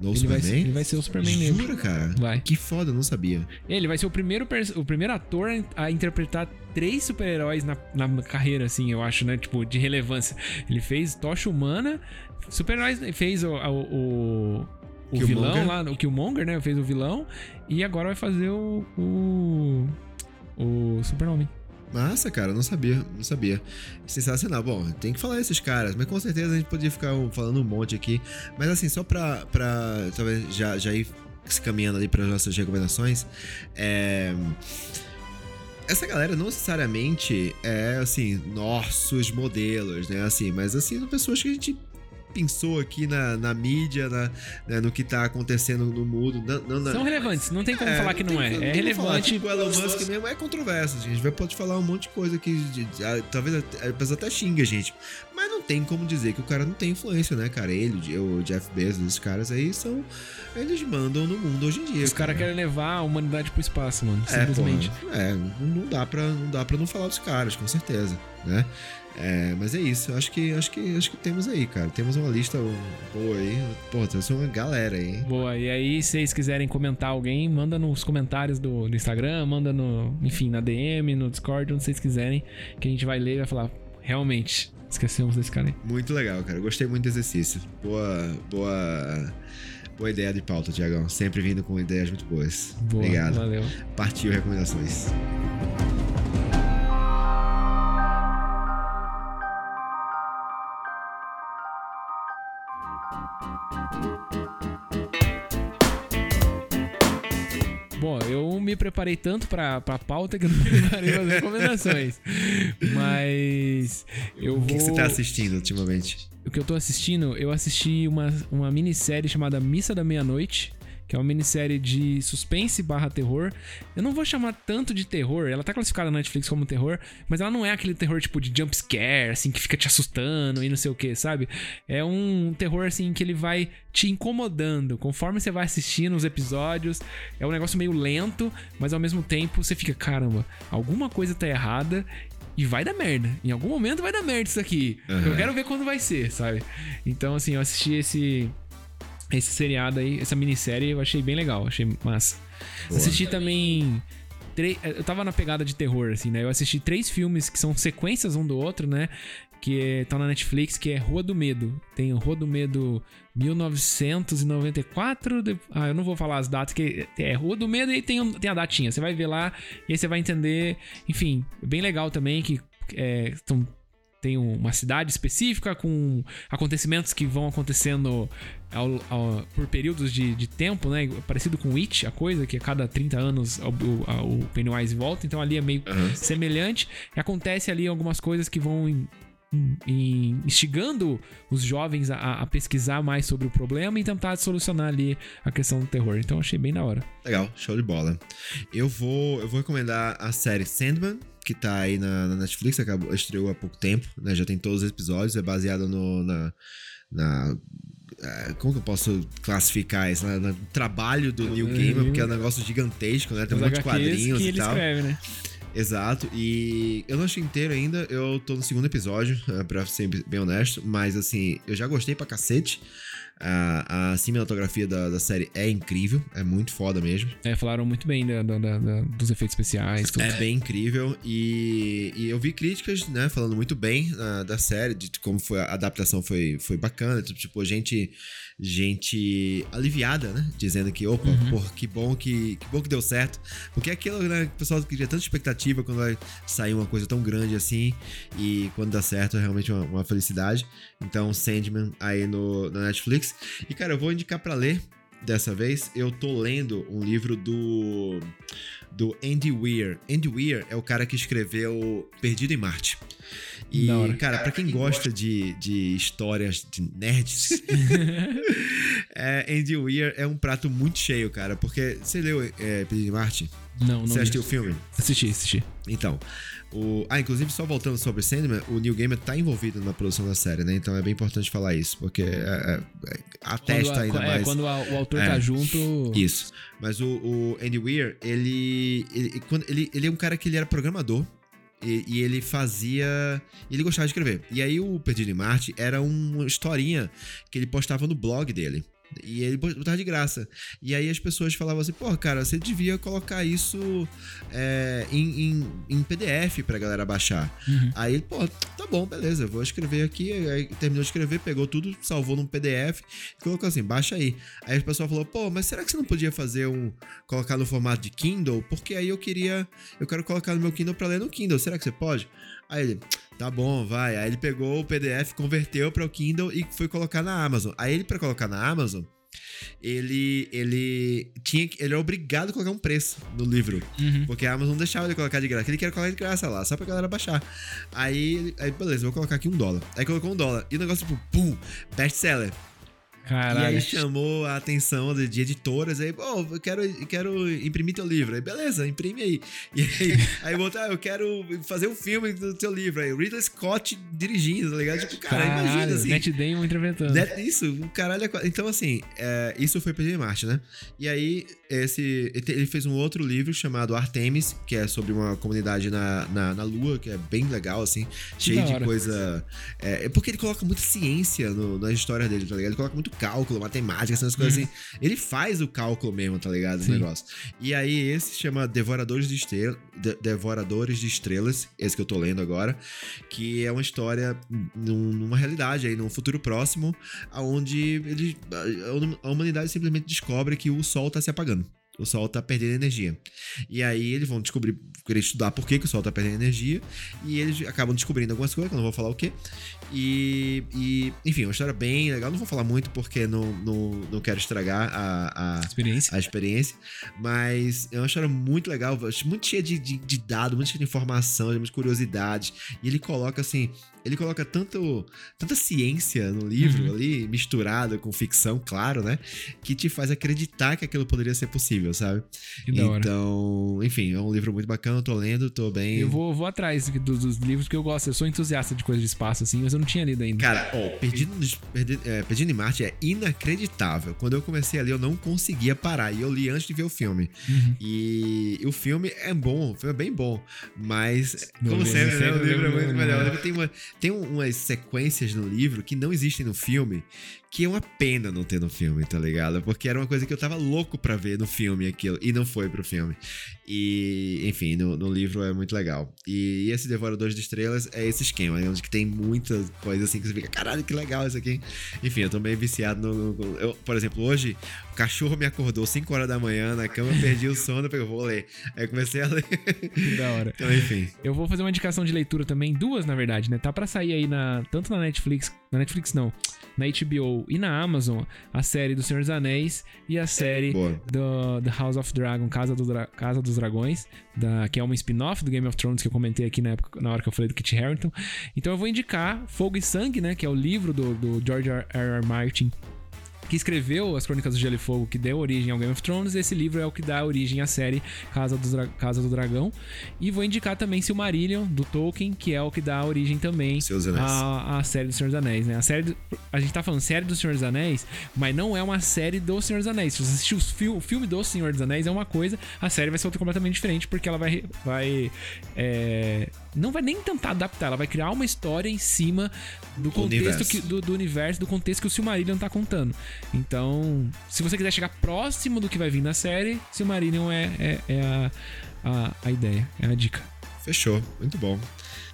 No ele, vai, Superman? ele vai ser o Superman negro. Jura, cara? Vai. Que foda, eu não sabia. Ele vai ser o primeiro, o primeiro ator a interpretar três super-heróis na, na carreira, assim, eu acho, né? Tipo, de relevância. Ele fez Tocha Humana, super-heróis, fez o, o, o, o vilão lá, o Killmonger, né? Fez o vilão. E agora vai fazer o. O, o Super-Homem. Massa, cara, não sabia, não sabia. Sensacional. Bom, tem que falar esses caras, mas com certeza a gente podia ficar falando um monte aqui. Mas assim, só pra, pra talvez já, já ir se caminhando ali para nossas recomendações, é. Essa galera não necessariamente é, assim, nossos modelos, né? Assim, mas assim, são pessoas que a gente pensou aqui na, na mídia, na, né, no que tá acontecendo no mundo. Não, não, São relevantes, não tem como é, falar que não tem- é. tem É falar. relevante. Tipo, Elon Musk mesmo é controverso. A gente vai, pode falar um monte de coisa que de- de- ah, talvez até- a pessoa até xinga a gente. Mas não tem como dizer que o cara não tem influência, né, cara? Ele, o Jeff Bezos, esses caras aí são. Eles mandam no mundo hoje em dia. Os caras querem levar a humanidade pro espaço, mano. É, Simplesmente. porra, é, não dá pra não dá para não falar dos caras, com certeza, né? É, mas é isso, acho que acho que acho que temos aí, cara. Temos uma lista boa aí. Pô, temos uma galera aí. hein? Boa, e aí, se vocês quiserem comentar alguém, manda nos comentários do, do Instagram, manda no, enfim, na DM, no Discord, onde vocês quiserem, que a gente vai ler e vai falar, realmente, esquecemos desse cara aí. Muito legal, cara. Gostei muito do exercício. Boa, boa, boa ideia de pauta, Tiagão. Sempre vindo com ideias muito boas. Boa, Obrigado. valeu. Partiu recomendações. Me preparei tanto pra, pra pauta que eu não <laughs> preparei as recomendações. Mas eu vou. O que, que você tá assistindo ultimamente? O que eu tô assistindo, eu assisti uma, uma minissérie chamada Missa da Meia-Noite, que é uma minissérie de suspense barra terror. Eu não vou chamar tanto de terror, ela tá classificada na Netflix como terror, mas ela não é aquele terror tipo de jump scare, assim, que fica te assustando e não sei o que, sabe? É um terror, assim, que ele vai te incomodando conforme você vai assistindo os episódios. É um negócio meio lento, mas ao mesmo tempo você fica, caramba, alguma coisa tá errada e vai dar merda. Em algum momento vai dar merda isso aqui. Eu quero ver quando vai ser, sabe? Então, assim, eu assisti esse. Esse seriado aí, essa minissérie, eu achei bem legal, achei massa. Assisti também. tre- Eu tava na pegada de terror, assim, né? Eu assisti três filmes que são sequências um do outro, né? Que estão na Netflix, que é Rua do Medo. Tem Rua do Medo 1994. de- Ah, eu não vou falar as datas, que é Rua do Medo e tem, um- tem a datinha. Você vai ver lá e aí você vai entender. Enfim, bem legal também que é, tão- tem uma cidade específica com acontecimentos que vão acontecendo ao- ao- por períodos de, de tempo, né? Parecido com It, a coisa, que a cada 30 anos o, Pennywise volta. Então ali é meio semelhante. E acontece ali algumas coisas que vão em- em- instigando os jovens a, a pesquisar mais sobre o problema e tentar solucionar ali a questão do terror. Então achei bem da hora. Legal, show de bola. Eu vou, eu vou recomendar a série Sandman, que tá aí na, na Netflix, acabou, estreou há pouco tempo, né? Já tem todos os episódios, é baseado no, na, na é, como que eu posso classificar isso? No, trabalho do Neil Gaiman, porque é um negócio gigantesco, né? Tem um monte de quadrinhos e tal. escreve, né? Exato, e eu não achei inteiro ainda, eu tô no segundo episódio, eh, pra ser bem honesto, mas assim, eu já gostei pra cacete. A, a cinematografia da, da série é incrível, é muito foda mesmo. É, falaram muito bem da- da- dos efeitos especiais, tudo. É bem incrível e, e eu vi críticas, né, falando muito bem ah, da série, de como foi a adaptação foi, foi bacana, tipo, tipo, gente gente aliviada, né, dizendo que, opa, porra, que bom que, que bom que deu certo, porque é aquilo, né, que o pessoal cria tanta expectativa quando vai sair uma coisa tão grande assim e quando dá certo é realmente uma, uma felicidade. Então, Sandman aí no, na Netflix. E, cara, eu vou indicar pra ler dessa vez, eu tô lendo um livro do do Andy Weir. Andy Weir é o cara que escreveu Perdido em Marte. E, cara, pra quem gosta de, de histórias de nerds, <laughs> <laughs> é, Andy Weir é um prato muito cheio, cara. Porque você leu é, Perdido em Marte? Não, não. Você assistiu o filme? Assisti, assisti. Então, o... Ah, inclusive, só voltando sobre Sandman, o Neil Gaiman tá envolvido na produção da série, né? Então é bem importante falar isso, porque é, é, é, atesta Quando a- ainda é, mais... quando a- o autor É. tá junto. Isso. Mas o, o Andy Weir, ele, ele, quando, ele, ele é um cara que ele era programador. E, e ele fazia. Ele gostava de escrever. E aí o Perdido em Marte era uma historinha que ele postava no blog dele. E ele botava de graça. E aí as pessoas falavam assim, pô, cara, você devia colocar isso é, em, em, em PDF pra galera baixar. Aí ele, pô, tá bom, beleza, vou escrever aqui. Aí terminou de escrever, pegou tudo, salvou num PDF e colocou assim, baixa aí. Aí o pessoal falou, pô, mas será que você não podia fazer um. colocar no formato de Kindle? Porque aí eu queria. Eu quero colocar no meu Kindle pra ler no Kindle. Será que você pode? Aí ele, tá bom, vai. Aí ele pegou o PDF, converteu para o Kindle e foi colocar na Amazon. Aí ele, pra colocar na Amazon, ele ele tinha ele era obrigado a colocar um preço no livro, porque a Amazon não deixava ele colocar de graça. Ele queria colocar de graça lá, só pra galera baixar. Aí, aí beleza, vou colocar aqui um dólar. Aí colocou um dólar e o negócio tipo, pum, best seller. E Caralho. aí chamou a atenção de, de editoras. Aí, pô, eu quero, quero imprimir teu livro. Aí, beleza, imprime aí. <laughs> E aí, aí botar, eu quero fazer um filme do teu livro. Aí, Ridley Scott dirigindo, tá ligado? Tipo, cara, Caralho, imagina assim. Matt Damon interpretando. Né, Isso, o caralho é Então, assim, é, isso foi Perdido em Marte, né? E aí, esse, ele fez um outro livro chamado Artemis, que é sobre uma comunidade na, na, na Lua, que é bem legal, assim, cheio de coisa. É, é porque ele coloca muita ciência no, na história dele, tá ligado? Ele coloca muito cálculo, matemática, essas coisas assim. Ele faz o cálculo mesmo, tá ligado? O Uhum. Sim. negócio. E aí, esse se chama Devoradores de Estrelas. Devoradores de Estrelas, esse que eu tô lendo agora, que é uma história num- numa realidade aí, num futuro próximo, aonde ele, a- a humanidade simplesmente descobre que o Sol tá se apagando. O Sol tá perdendo energia. E aí eles vão descobrir, querer estudar por que, que o Sol tá perdendo energia. E eles acabam descobrindo algumas coisas, que eu não vou falar o quê. E, e, enfim, é uma história bem legal. Não vou falar muito porque não, não, não quero estragar a, a, Experiência. a experiência. Mas é uma história muito legal, muito cheia de, de, de dados, muito cheia de informação, de curiosidades. E ele coloca assim. Ele coloca tanto, tanta ciência no livro Uhum. ali, misturada com ficção, claro, né? Que te faz acreditar que aquilo poderia ser possível, sabe? Que. Então, enfim, é um livro muito bacana, eu tô lendo, tô bem. Eu vou, vou atrás dos, dos livros porque eu gosto. Eu sou entusiasta de coisas de espaço, assim, mas eu não tinha lido ainda. Cara, ó, Perdido, é, Perdido em Marte é inacreditável. Quando eu comecei a ler, eu não conseguia parar. E eu li antes de ver o filme. Uhum. E o filme é bom, o filme é bem bom. Mas, Não, como sempre, né, o livro é muito melhor. O livro tem, uma, tem um- umas sequências no livro que não existem no filme, que é uma pena não ter no filme, tá ligado? Porque era uma coisa que eu tava louco pra ver no filme aquilo, e não foi pro filme. E, enfim, no, no livro é muito legal. E, esse Devoradores de Estrelas é esse esquema, né? onde tem muita coisa assim que você fica, caralho, que legal isso aqui. Enfim, eu tô meio viciado no. no- eu, por exemplo, hoje o cachorro me acordou 5 horas da manhã na cama, eu perdi o sono, eu vou ler. Aí comecei a ler. Que da hora. então, enfim. Eu vou fazer uma indicação de leitura também, duas na verdade, né? Tá pra sair aí na tanto na Netflix, na Netflix não, na HBO e na Amazon, a série do Senhor dos Anéis e a série Boa. do The House of Dragon, Casa, do Dra- Casa dos Dragões, da, que é uma spin-off do Game of Thrones que eu comentei aqui na, época, na hora que eu falei do Kit Harington. Então eu vou indicar Fogo e Sangue, né? Que é o livro do, do George R. R. Martin que escreveu as Crônicas do Gelo e Fogo, que deu origem ao Game of Thrones. Esse livro é o que dá origem à série Casa do, Dra- Casa do Dragão. E vou indicar também Silmarillion, do Tolkien, que é o que dá origem também à, à série do Senhor dos Anéis, né? A série do- a gente tá falando série do Senhor dos Anéis, mas não é uma série do Senhor dos Anéis. Se você assistir fil- o filme do Senhor dos Anéis é uma coisa, a série vai ser outra completamente diferente, porque ela vai. vai é, não vai nem tentar adaptar, ela vai criar uma história em cima do contexto universo. que, do, do universo, do contexto que o Silmarillion tá contando. Então, se você quiser chegar próximo do que vai vir na série, Silmarillion é, é, é a, a, a ideia, é a dica. Fechou, muito bom.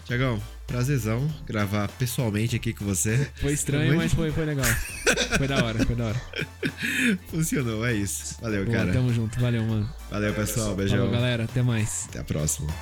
Tiagão, prazerzão gravar pessoalmente aqui com você. Foi estranho, Muito mas foi, foi legal. Foi da hora, foi da hora. <laughs> Funcionou, é isso. Valeu, cara. tamo junto, valeu, mano. Valeu, pessoal. Beijão. Falou, galera, até mais. Até a próxima.